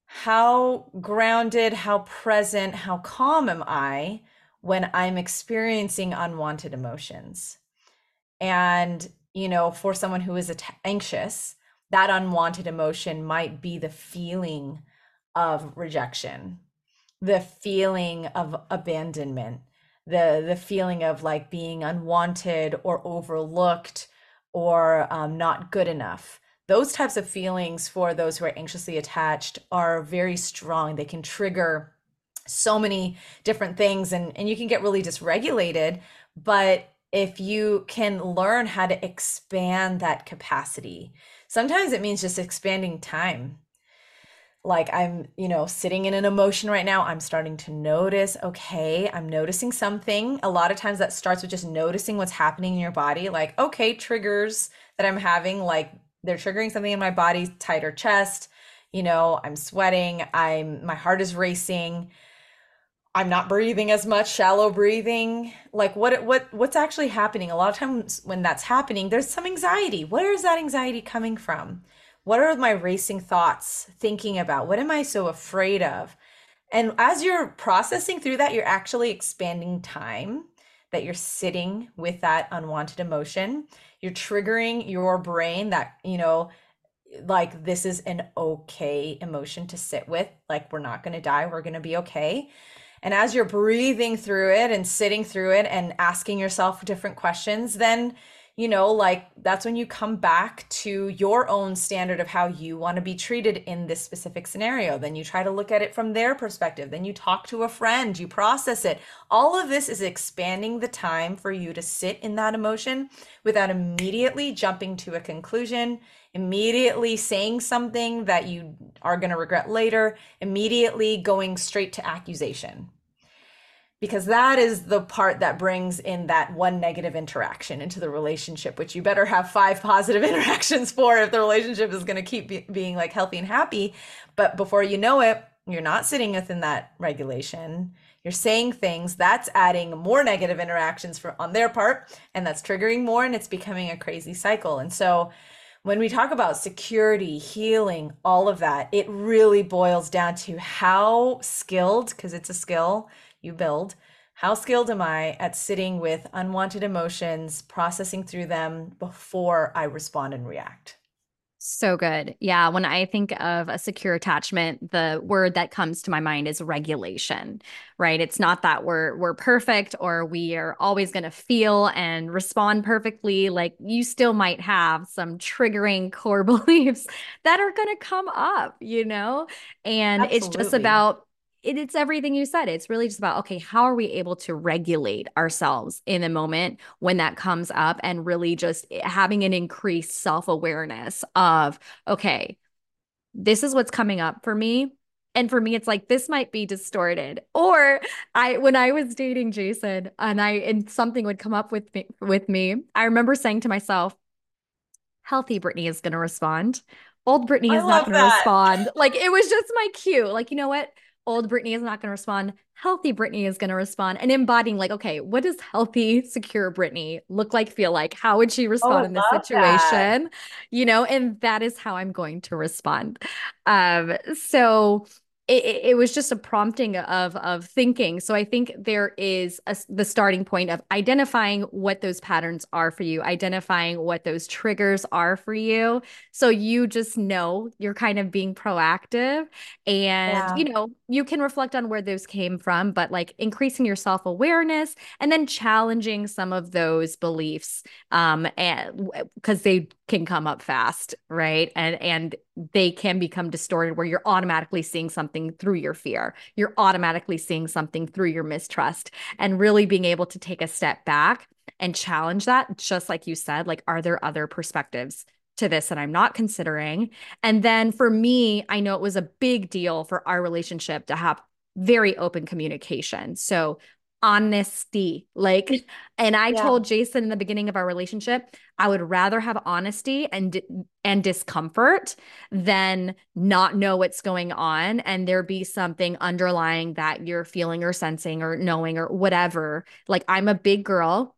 how grounded, how present, how calm am I when I'm experiencing unwanted emotions? And, you know, for someone who is anxious, that unwanted emotion might be the feeling of rejection the feeling of abandonment the the feeling of like being unwanted or overlooked or um, not good enough. Those types of feelings for those who are anxiously attached are very strong. They can trigger so many different things and and you can get really dysregulated but if you can learn how to expand that capacity sometimes it means just expanding time. Like i'm you know sitting in an emotion right now i'm starting to notice okay i'm noticing something. A lot of times that starts with just noticing what's happening in your body like okay triggers that i'm having like they're triggering something in my body tighter chest you know i'm sweating i'm my heart is racing I'm not breathing as much, shallow breathing. Like what what what's actually happening? A lot of times when that's happening, there's some anxiety. Where is that anxiety coming from? What are my racing thoughts thinking about? What am I so afraid of? And as you're processing through that, you're actually expanding time that you're sitting with that unwanted emotion. You're triggering your brain that, you know, like this is an okay emotion to sit with. Like we're not going to die, we're going to be okay and as you're breathing through it and sitting through it and asking yourself different questions, then, you know, like that's when you come back to your own standard of how you want to be treated in this specific scenario. Then you try to look at it from their perspective. Then you talk to a friend, you process it. All of this is expanding the time for you to sit in that emotion without immediately jumping to a conclusion immediately saying something that you are going to regret later, immediately going straight to accusation because that is the part that brings in that one negative interaction into the relationship which you better have five [LAUGHS] positive interactions for if the relationship is going to keep be- being like healthy and happy. But before you know it you're not sitting within that regulation. You're saying things that's adding more negative interactions for on their part and that's triggering more and it's becoming a crazy cycle. And so when we talk about security, healing, all of that, it really boils down to how skilled, because it's a skill, you build. How skilled am I at sitting with unwanted emotions, processing through them before I respond and react? So good. Yeah. When I think of a secure attachment, the word that comes to my mind is regulation, right? It's not that we're we're perfect or we are always going to feel and respond perfectly. Like you still might have some triggering core [LAUGHS] beliefs that are going to come up, you know? And Absolutely. it's just about it, it's everything you said. It's really just about, okay, how are we able to regulate ourselves in the moment when that comes up and really just eh, having an increased self awareness of, okay, this is what's coming up for me. And for me, it's like this might be distorted. Or I, when I was dating Jason, and I and something would come up with me with me, I remember saying to myself, "Healthy Brittney is going to respond. Old Brittney is not going to respond." Like it was just my cue. Like you know what? Old Brittney is not going to respond. Healthy Brittney is going to respond and embodying like, okay, what does healthy, secure Brittney look like, feel like? How would she respond oh, in this situation? That. You know, and that is how I'm going to respond. Um, so it, it, was just a prompting of of thinking. So i think there is a, the starting point of identifying what those patterns are for you identifying what those triggers are for you. So you just know you're kind of being proactive and yeah. you know you can reflect on where those came from but like increasing your self-awareness and then challenging some of those beliefs um and because they can come up fast right? And and they can become distorted where you're automatically seeing something through your fear. You're automatically seeing something through your mistrust and really being able to take a step back and challenge that just like you said like are there other perspectives to this that I'm not considering? And then for me, I know it was a big deal for our relationship to have very open communication. So honesty. Like, and I yeah. told Jason in the beginning of our relationship, I would rather have honesty and and discomfort than not know what's going on and there be something underlying that you're feeling or sensing or knowing or whatever. Like I'm a big girl.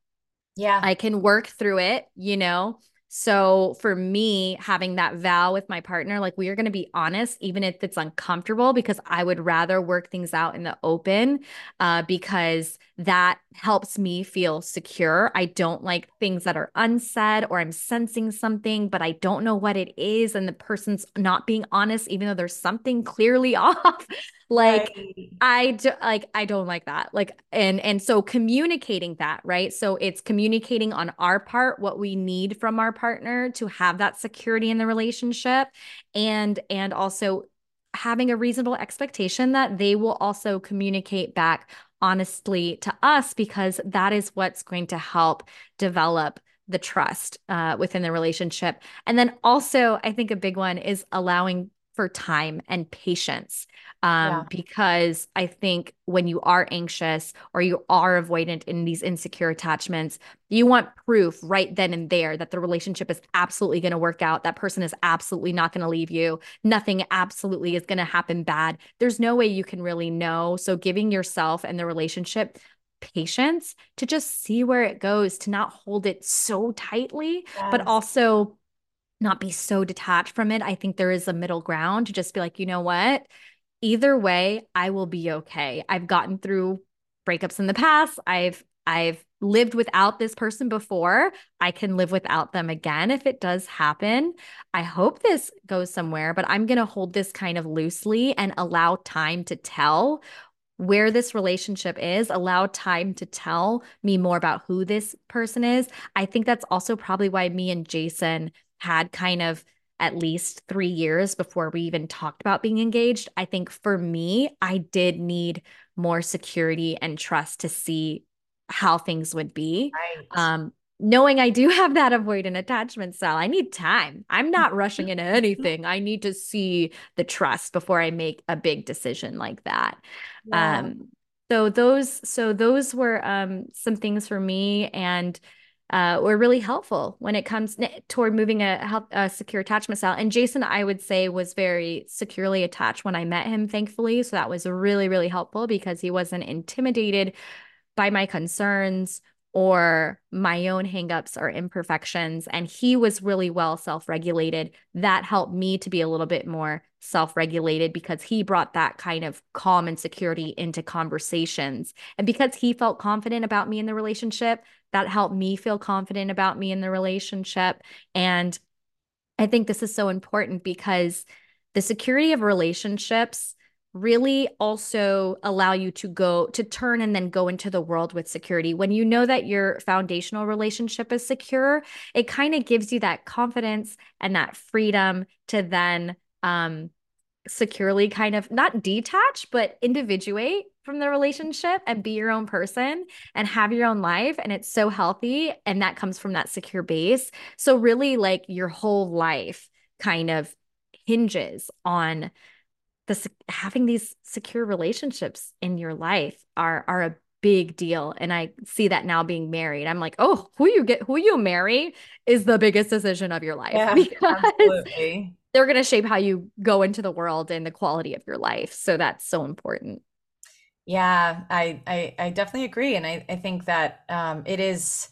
Yeah. I can work through it, you know. So for me, having that vow with my partner, like we are going to be honest, even if it's uncomfortable, because I would rather work things out in the open uh, because that helps me feel secure. I don't like things that are unsaid or I'm sensing something, but I don't know what it is. And the person's not being honest, even though there's something clearly [LAUGHS] off like right. i do, like i don't like that like and and so communicating that right so it's communicating on our part what we need from our partner to have that security in the relationship and and also having a reasonable expectation that they will also communicate back honestly to us because that is what's going to help develop the trust uh, within the relationship. And then also, I think a big one is allowing for time and patience um, yeah. because I think when you are anxious or you are avoidant in these insecure attachments, you want proof right then and there that the relationship is absolutely going to work out. That person is absolutely not going to leave you. Nothing absolutely is going to happen bad. There's no way you can really know. So, giving yourself and the relationship patience to just see where it goes, to not hold it so tightly, yes. but also not be so detached from it. I think there is a middle ground to just be like, you know what? Either way, I will be okay. I've gotten through breakups in the past. I've I've lived without this person before. I can live without them again if it does happen. I hope this goes somewhere, but I'm going to hold this kind of loosely and allow time to tell where this relationship is, allow time to tell me more about who this person is. I think that's also probably why me and Jason had kind of at least three years before we even talked about being engaged. I think for me, I did need more security and trust to see how things would be. Right. Um, knowing I do have that avoidant attachment style, I need time. I'm not rushing into anything. I need to see the trust before I make a big decision like that. Yeah. Um, so those, so those were um, some things for me, and uh, were really helpful when it comes toward moving a, a secure attachment style. And Jason, I would say, was very securely attached when I met him, thankfully. So that was really, really helpful because he wasn't intimidated by my concerns or my own hangups or imperfections. And he was really well self regulated. That helped me to be a little bit more self regulated because he brought that kind of calm and security into conversations. And because he felt confident about me in the relationship, that helped me feel confident about me in the relationship. And I think this is so important because the security of relationships really also allow you to go to turn and then go into the world with security. When you know that your foundational relationship is secure, it kind of gives you that confidence and that freedom to then um securely kind of not detach but individuate from the relationship and be your own person and have your own life and it's so healthy and that comes from that secure base. So really like your whole life kind of hinges on the having these secure relationships in your life are are a big deal and i see that now being married. I'm like oh who you get who you marry is the biggest decision of your life. Yeah, [LAUGHS] because absolutely. They're going to shape how you go into the world and the quality of your life. So that's so important. Yeah i i, I definitely agree. And i, I think that um, it is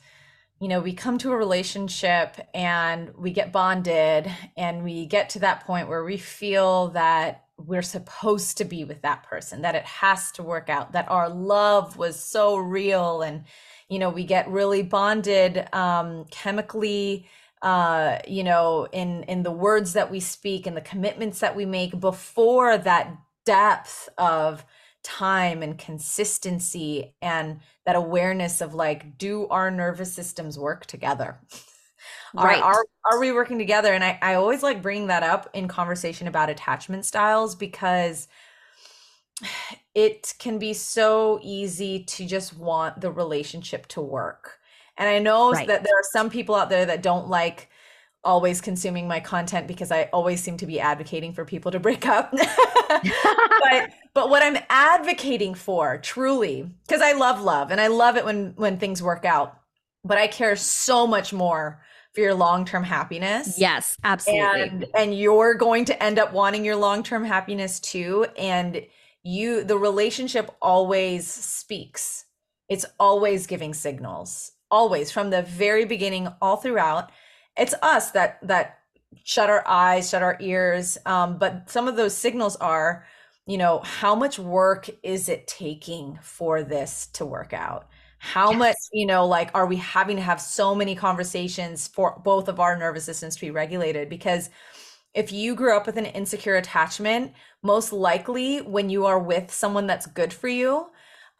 you know, we come to a relationship and we get bonded and we get to that point where we feel that we're supposed to be with that person, that it has to work out, that our love was so real. And, you know, we get really bonded um, chemically uh, you know, in in the words that we speak and the commitments that we make before that depth of time and consistency and that awareness of like do our nervous systems work together? [LAUGHS] Right. are, are, are we working together? And I, I always like bringing that up in conversation about attachment styles because [SIGHS] it can be so easy to just want the relationship to work and i know right. that there are some people out there that don't like always consuming my content because I always seem to be advocating for people to [LAUGHS] break up. but but what I'm advocating for truly because I love love and I love it when when things work out. But I care so much more for your long-term happiness. Yes, absolutely. And and you're going to end up wanting your long-term happiness too and you the relationship always speaks. It's always giving signals. Always from the very beginning all throughout. It's us that that shut our eyes shut our ears um, but some of those signals are you know how much work is it taking for this to work out? How yes. much you know like are we having to have so many conversations for both of our nervous systems to be regulated? Because if you grew up with an insecure attachment most likely when you are with someone that's good for you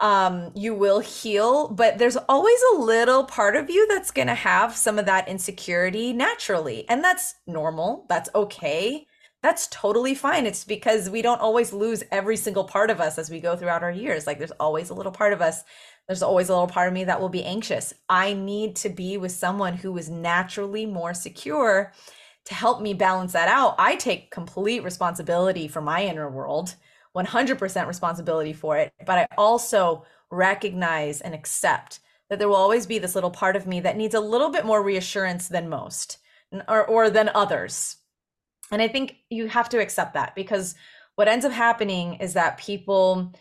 um, you will heal, but there's always a little part of you that's going to have some of that insecurity naturally. And that's normal. That's okay. That's totally fine. It's because we don't always lose every single part of us as we go throughout our years. Like there's always a little part of us. There's always a little part of me that will be anxious. I need to be with someone who is naturally more secure to help me balance that out. I take complete responsibility for my inner world 100% responsibility for it, but I also recognize and accept that there will always be this little part of me that needs a little bit more reassurance than most or, or than others. And I think you have to accept that because what ends up happening is that people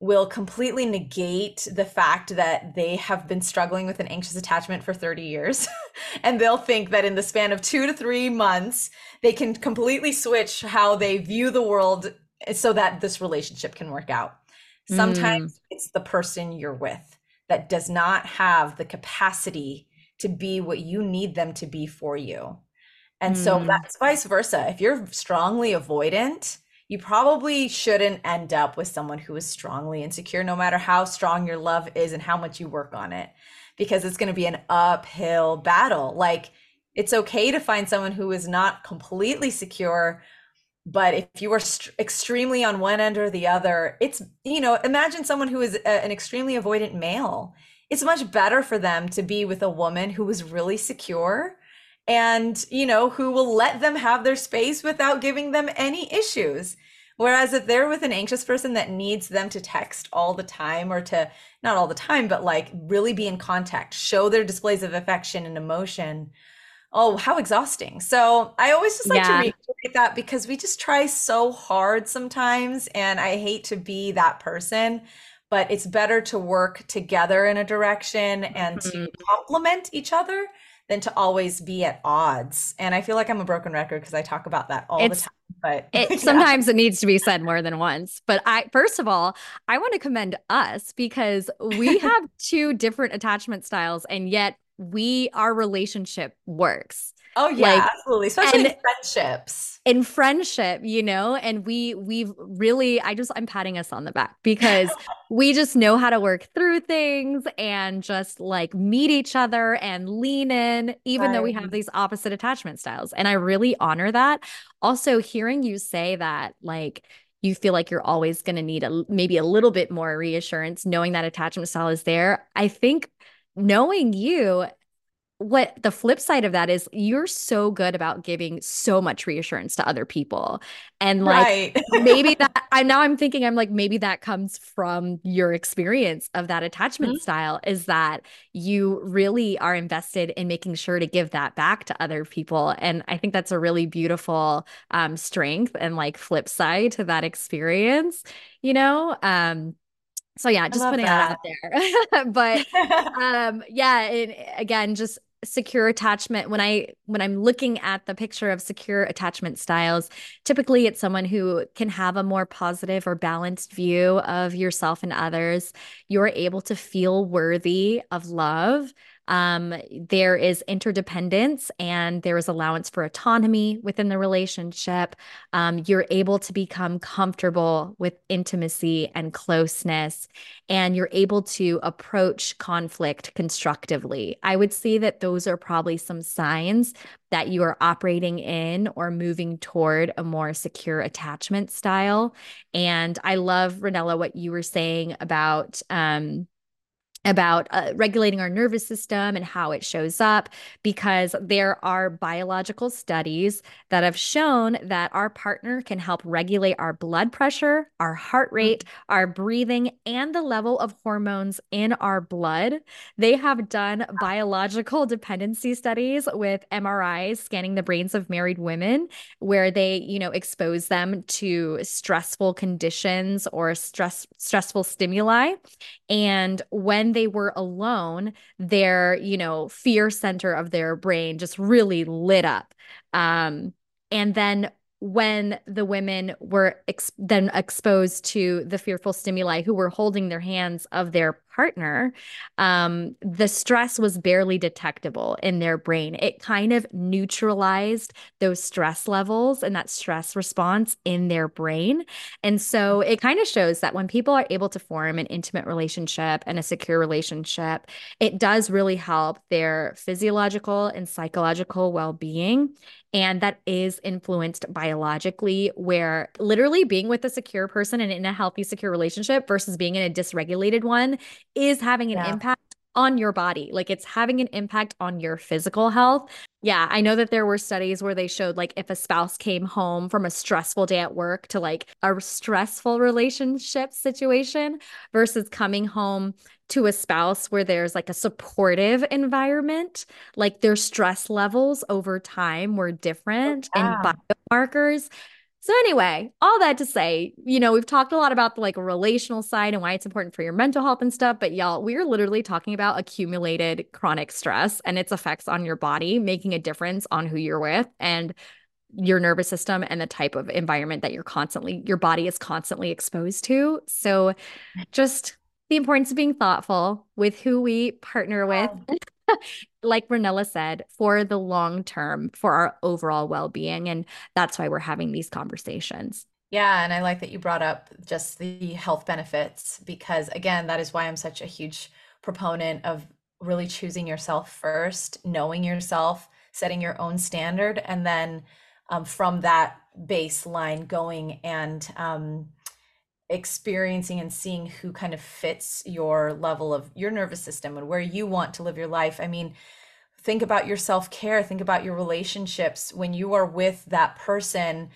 will completely negate the fact that they have been struggling with an anxious attachment for 30 years. [LAUGHS] and they'll think that in the span of two to three months, they can completely switch how they view the world so that this relationship can work out. Sometimes mm. it's the person you're with that does not have the capacity to be what you need them to be for you. And mm. so that's vice versa. If you're strongly avoidant, you probably shouldn't end up with someone who is strongly insecure, no matter how strong your love is and how much you work on it, because it's going to be an uphill battle. Like, it's okay to find someone who is not completely secure, but if you are st- extremely on one end or the other it's you know imagine someone who is a, an extremely avoidant male. It's much better for them to be with a woman who is really secure and you know who will let them have their space without giving them any issues. Whereas if they're with an anxious person that needs them to text all the time or to not all the time but like really be in contact show their displays of affection and emotion oh how exhausting so i always just like yeah. to reiterate that because we just try so hard sometimes and i hate to be that person but it's better to work together in a direction and mm-hmm. to complement each other than to always be at odds and i feel like i'm a broken record because i talk about that all it's, the time but [LAUGHS] it, yeah. sometimes it needs to be said more than once but i first of all i want to commend us because we [LAUGHS] have two different attachment styles and yet we our relationship works Oh yeah, like, absolutely. Especially in friendships. In friendship, you know, and we we've really I just I'm patting us on the back because [LAUGHS] we just know how to work through things and just like meet each other and lean in even right. though we have these opposite attachment styles. And I really honor that. Also hearing you say that like you feel like you're always going to need a maybe a little bit more reassurance knowing that attachment style is there. I think knowing you what the flip side of that is you're so good about giving so much reassurance to other people and like right. [LAUGHS] maybe that i now i'm thinking i'm like maybe that comes from your experience of that attachment mm-hmm. style is that you really are invested in making sure to give that back to other people and i think that's a really beautiful um, strength and like flip side to that experience you know um so yeah, just putting that. that out there. [LAUGHS] but [LAUGHS] um yeah, and again, just secure attachment when i when i'm looking at the picture of secure attachment styles typically it's someone who can have a more positive or balanced view of yourself and others you're able to feel worthy of love um, there is interdependence and there is allowance for autonomy within the relationship. Um, you're able to become comfortable with intimacy and closeness, and you're able to approach conflict constructively. I would say that those are probably some signs that you are operating in or moving toward a more secure attachment style. And I love, Ranela, what you were saying about. Um, about uh, regulating our nervous system and how it shows up because there are biological studies that have shown that our partner can help regulate our blood pressure, our heart mm-hmm. rate, our breathing, and the level of hormones in our blood. They have done biological dependency studies with MRIs scanning the brains of married women where they, you know, expose them to stressful conditions or stress stressful stimuli and when they were alone, their, you know, fear center of their brain just really lit up. Um, and then when the women were ex- then exposed to the fearful stimuli who were holding their hands of their partner, um, the stress was barely detectable in their brain. It kind of neutralized those stress levels and that stress response in their brain. And so it kind of shows that when people are able to form an intimate relationship and a secure relationship, it does really help their physiological and psychological well being. And that is influenced biologically, where literally being with a secure person and in a healthy, secure relationship versus being in a dysregulated one is having an yeah. impact on your body. Like it's having an impact on your physical health. Yeah, I know that there were studies where they showed like if a spouse came home from a stressful day at work to like a stressful relationship situation versus coming home to a spouse where there's like a supportive environment, like their stress levels over time were different yeah. and biomarkers. So anyway, all that to say, you know, we've talked a lot about the like relational side and why it's important for your mental health and stuff, but y'all, we're literally talking about accumulated chronic stress and its effects on your body, making a difference on who you're with and your nervous system and the type of environment that you're constantly your body is constantly exposed to. So just the importance of being thoughtful with who we partner with. [LAUGHS] like Ranela said, for the long term, for our overall well being. And that's why we're having these conversations. Yeah. And I like that you brought up just the health benefits because, again, that is why I'm such a huge proponent of really choosing yourself first, knowing yourself, setting your own standard, and then um, from that baseline going and um, experiencing and seeing who kind of fits your level of your nervous system and where you want to live your life. I mean, think about your self care, think about your relationships when you are with that person.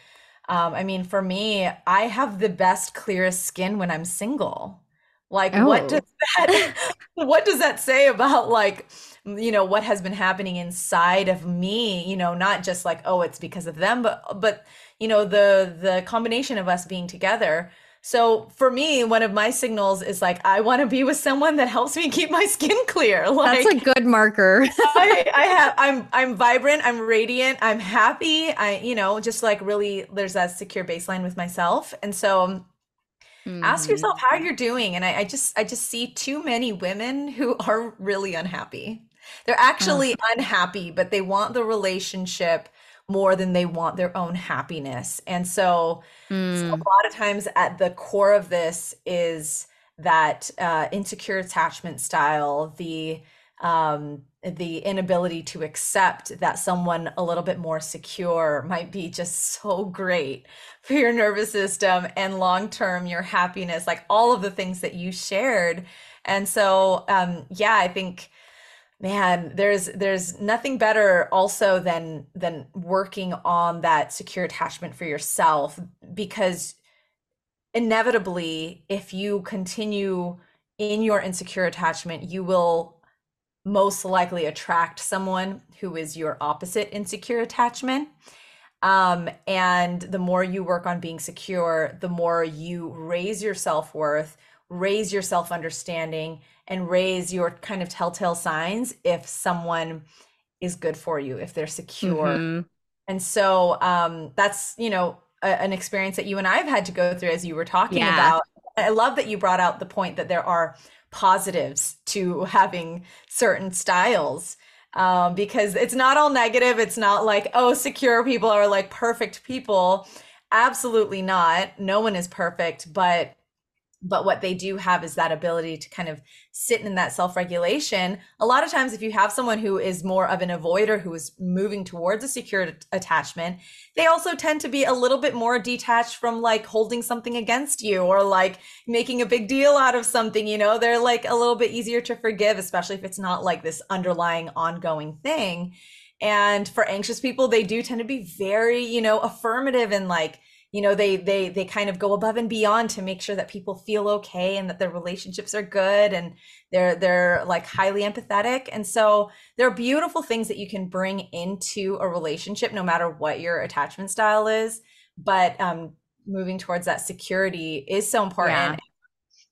Um, I mean, for me, I have the best, clearest skin when I'm single. Like, oh. what does that [LAUGHS] what does that say about like you know what has been happening inside of me? You know, not just like oh, it's because of them, but but you know the the combination of us being together so for me, one of my signals is like I want to be with someone that helps me keep my skin clear. Like [LAUGHS] That's a good marker. [LAUGHS] I, I have I'm I'm vibrant, I'm radiant, I'm happy. I you know, just like really there's that secure baseline with myself. And so mm-hmm. ask yourself how you're doing. And I, I just I just see too many women who are really unhappy. They're actually unhappy, but they want the relationship more than they want their own happiness. And so, mm. so a lot of times at the core of this is that uh, insecure attachment style, the um, the inability to accept that someone a little bit more secure might be just so great for your nervous system and long term your happiness, like all of the things that you shared. And so, um, yeah, I think man there's there's nothing better also than than working on that secure attachment for yourself because inevitably if you continue in your insecure attachment you will most likely attract someone who is your opposite insecure attachment. Um, and the more you work on being secure the more you raise your self-worth raise your self-understanding and raise your kind of telltale signs if someone is good for you, if they're secure. Mm-hmm. And so um, that's, you know, a, an experience that you and I have had to go through as you were talking yeah. about. I love that you brought out the point that there are positives to having certain styles um, because it's not all negative. It's not like, oh, secure people are like perfect people. Absolutely not. No one is perfect, but but what they do have is that ability to kind of sit in that self-regulation. A lot of times if you have someone who is more of an avoider who is moving towards a secure attachment they also tend to be a little bit more detached from like holding something against you or like making a big deal out of something you know? They're like a little bit easier to forgive especially if it's not like this underlying ongoing thing. And for anxious people they do tend to be very you know affirmative and like you know they they they kind of go above and beyond to make sure that people feel okay and that their relationships are good and they're they're like highly empathetic. And so there are beautiful things that you can bring into a relationship no matter what your attachment style is. But um moving towards that security is so important. Yeah.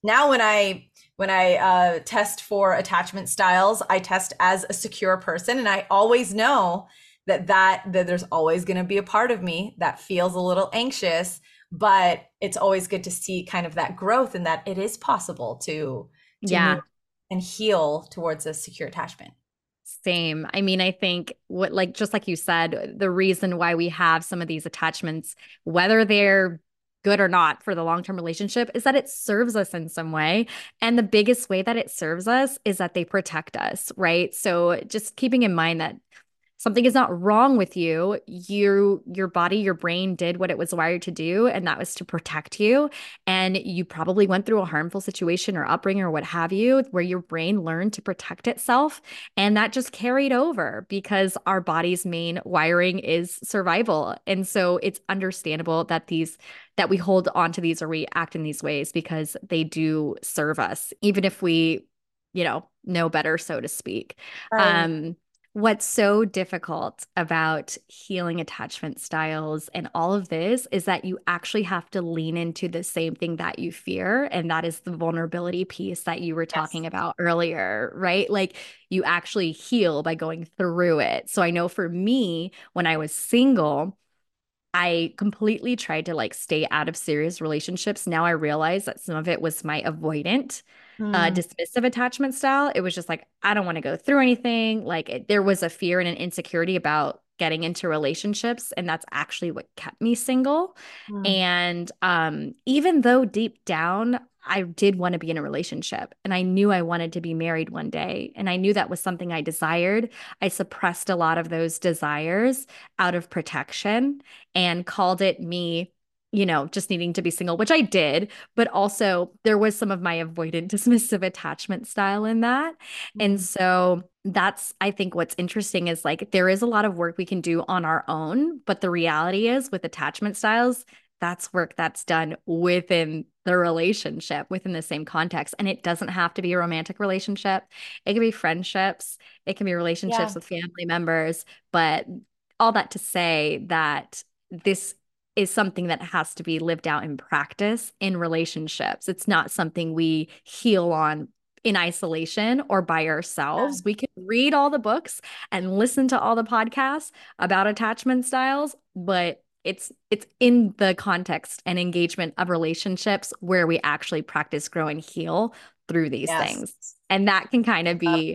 now when i when i uh, test for attachment styles i test as a secure person and i always know that that that there's always going to be a part of me that feels a little anxious but it's always good to see kind of that growth and that it is possible to, to yeah and heal towards a secure attachment same. I mean, I think what, like, just like you said, the reason why we have some of these attachments, whether they're good or not for the long term relationship, is that it serves us in some way. And the biggest way that it serves us is that they protect us, right? So just keeping in mind that something is not wrong with you you your body your brain did what it was wired to do and that was to protect you. And you probably went through a harmful situation or upbringing or what have you where your brain learned to protect itself and that just carried over because our body's main wiring is survival. And so it's understandable that these that we hold on to these or we act in these ways because they do serve us even if we you know know better so to speak. Um What's so difficult about healing attachment styles and all of this is that you actually have to lean into the same thing that you fear. And that is the vulnerability piece that you were talking yes. about earlier, right? Like you actually heal by going through it. So I know for me, when I was single, I completely tried to like stay out of serious relationships. Now I realize that some of it was my avoidant mm. uh, dismissive attachment style. It was just like, I don't want to go through anything. Like it, there was a fear and an insecurity about getting into relationships and that's actually what kept me single mm. and um even though deep down I did want to be in a relationship and I knew I wanted to be married one day and I knew that was something I desired I suppressed a lot of those desires out of protection and called it me you know, just needing to be single, which I did, but also there was some of my avoidant [LAUGHS] dismissive attachment style in that. And mm-hmm. so that's, I think, what's interesting is like there is a lot of work we can do on our own, but the reality is with attachment styles, that's work that's done within the relationship, within the same context. And it doesn't have to be a romantic relationship, it can be friendships, it can be relationships yeah. with family members. But all that to say that this is something that has to be lived out in practice in relationships. It's not something we heal on in isolation or by ourselves. Yeah. We can read all the books and listen to all the podcasts about attachment styles, but it's it's in the context and engagement of relationships where we actually practice grow and heal through these yes. things. And that can kind of be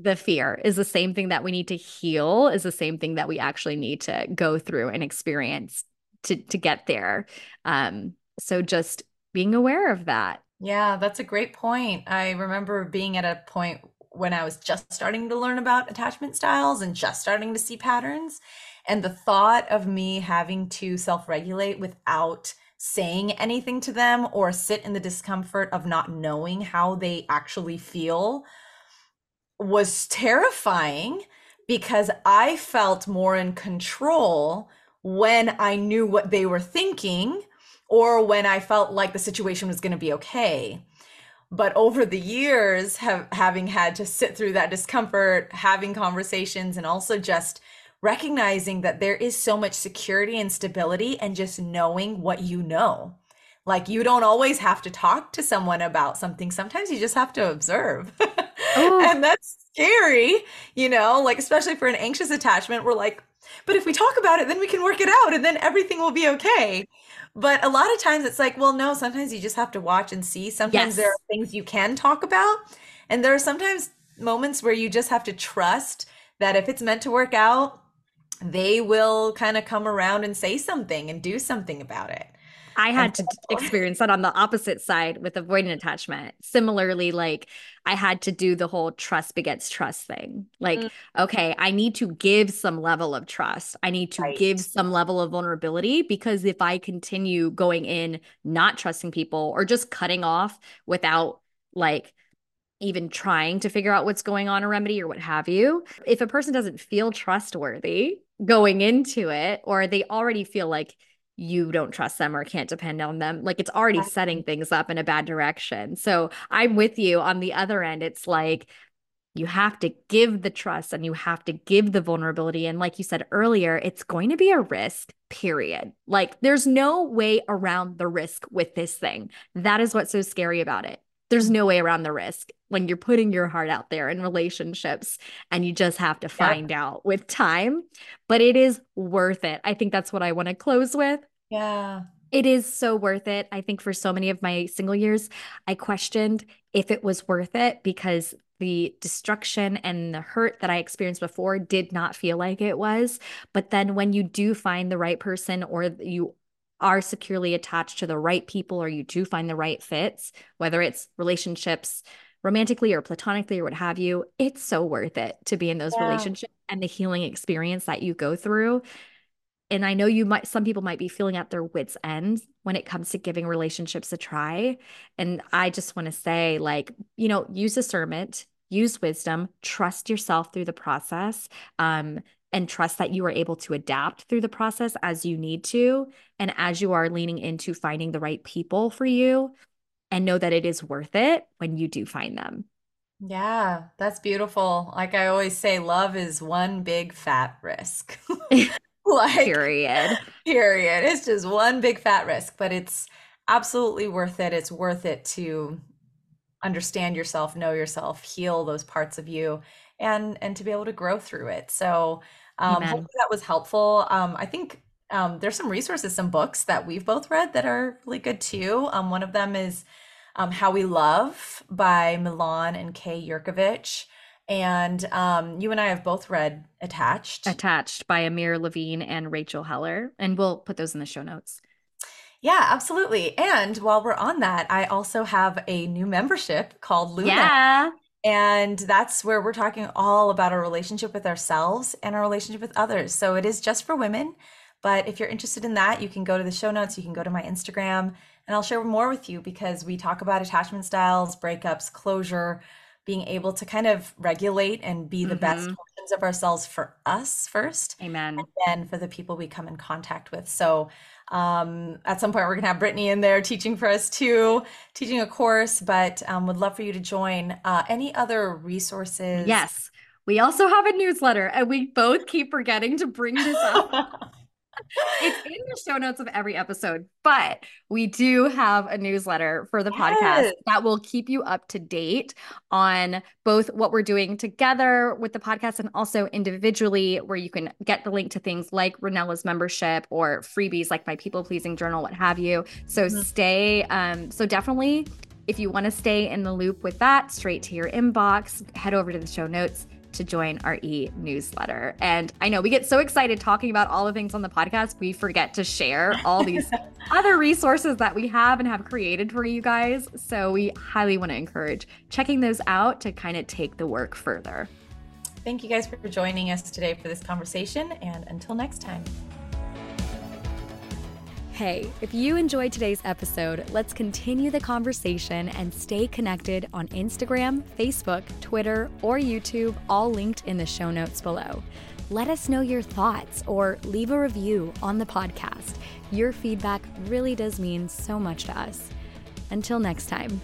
the fear is the same thing that we need to heal is the same thing that we actually need to go through and experience to to get there. Um so just being aware of that. Yeah that's a great point. I remember being at a point when i was just starting to learn about attachment styles and just starting to see patterns. And the thought of me having to self-regulate without saying anything to them or sit in the discomfort of not knowing how they actually feel was terrifying because I felt more in control when I knew what they were thinking or when I felt like the situation was going to be okay. But over the years, have, having had to sit through that discomfort, having conversations, and also just recognizing that there is so much security and stability and just knowing what you know. Like you don't always have to talk to someone about something. Sometimes you just have to observe. [LAUGHS] Oh. and that's scary, you know, like especially for an anxious attachment, we're like, but if we talk about it, then we can work it out and then everything will be okay. But a lot of times it's like, well, no, sometimes you just have to watch and see. Sometimes yes. there are things you can talk about. And there are sometimes moments where you just have to trust that if it's meant to work out, they will kind of come around and say something and do something about it. I had to experience that on the opposite side with avoidant attachment. Similarly, like I had to do the whole trust begets trust thing. Like, mm. okay, I need to give some level of trust. I need to right. give some level of vulnerability because if I continue going in not trusting people or just cutting off without like even trying to figure out what's going on a remedy or what have you. If a person doesn't feel trustworthy going into it, or they already feel like you don't trust them or can't depend on them, like it's already setting things up in a bad direction. So I'm with you on the other end. It's like, you have to give the trust and you have to give the vulnerability. And like you said earlier, it's going to be a risk, period. Like there's no way around the risk with this thing. That is what's so scary about it there's no way around the risk when you're putting your heart out there in relationships and you just have to find yeah. out with time but it is worth it i think that's what i want to close with yeah it is so worth it i think for so many of my single years i questioned if it was worth it because the destruction and the hurt that I experienced before did not feel like it was. But then when you do find the right person or you are securely attached to the right people or you do find the right fits, whether it's relationships romantically or platonically or what have you, it's so worth it to be in those yeah. relationships and the healing experience that you go through. And I know you might, some people might be feeling at their wits' end when it comes to giving relationships a try. And I just want to say, like, you know, use discernment, use wisdom, trust yourself through the process. Um, and trust that you are able to adapt through the process as you need to and as you are leaning into finding the right people for you and know that it is worth it when you do find them. Yeah, that's beautiful. Like I always say love is one big fat risk. [LAUGHS] [LAUGHS] like period. Period. It's just one big fat risk, but it's absolutely worth it. It's worth it to understand yourself, know yourself, heal those parts of you and and to be able to grow through it. So um, hopefully that was helpful. Um, I think um, there's some resources, some books that we've both read that are really good too. Um, one of them is um, How We Love by Milan and Kay Yerkovich. And um, you and I have both read Attached. Attached by Amir Levine and Rachel Heller. And we'll put those in the show notes. Yeah, absolutely. And while we're on that, I also have a new membership called Luna. Yeah. And that's where we're talking all about our relationship with ourselves and our relationship with others. So it is just for women. But if you're interested in that, you can go to the show notes, you can go to my Instagram, and I'll share more with you because we talk about attachment styles, breakups, closure, being able to kind of regulate and be the mm-hmm. best versions of ourselves for us first. Amen. And then for the people we come in contact with. So um, at some point, we're going to have Brittney in there teaching for us too, teaching a course, but um, would love for you to join. Uh, any other resources? Yes. We also have a newsletter, and we both keep forgetting to bring this up. [LAUGHS] it's in the show notes of every episode, but we do have a newsletter for the yes. podcast that will keep you up to date on both what we're doing together with the podcast and also individually, where you can get the link to things like Ranela's membership or freebies like my people pleasing journal, what have you. So mm-hmm. stay, um, so definitely If you want to stay in the loop with that straight to your inbox, head over to the show notes to join our e newsletter. And I know we get so excited talking about all the things on the podcast, we forget to share all these [LAUGHS] other resources that we have and have created for you guys. So we highly want to encourage checking those out to kind of take the work further. Thank you guys for joining us today for this conversation. And until next time. Hey, if you enjoyed today's episode, let's continue the conversation and stay connected on Instagram, Facebook, Twitter, or YouTube, all linked in the show notes below. Let us know your thoughts or leave a review on the podcast. Your feedback really does mean so much to us. Until next time.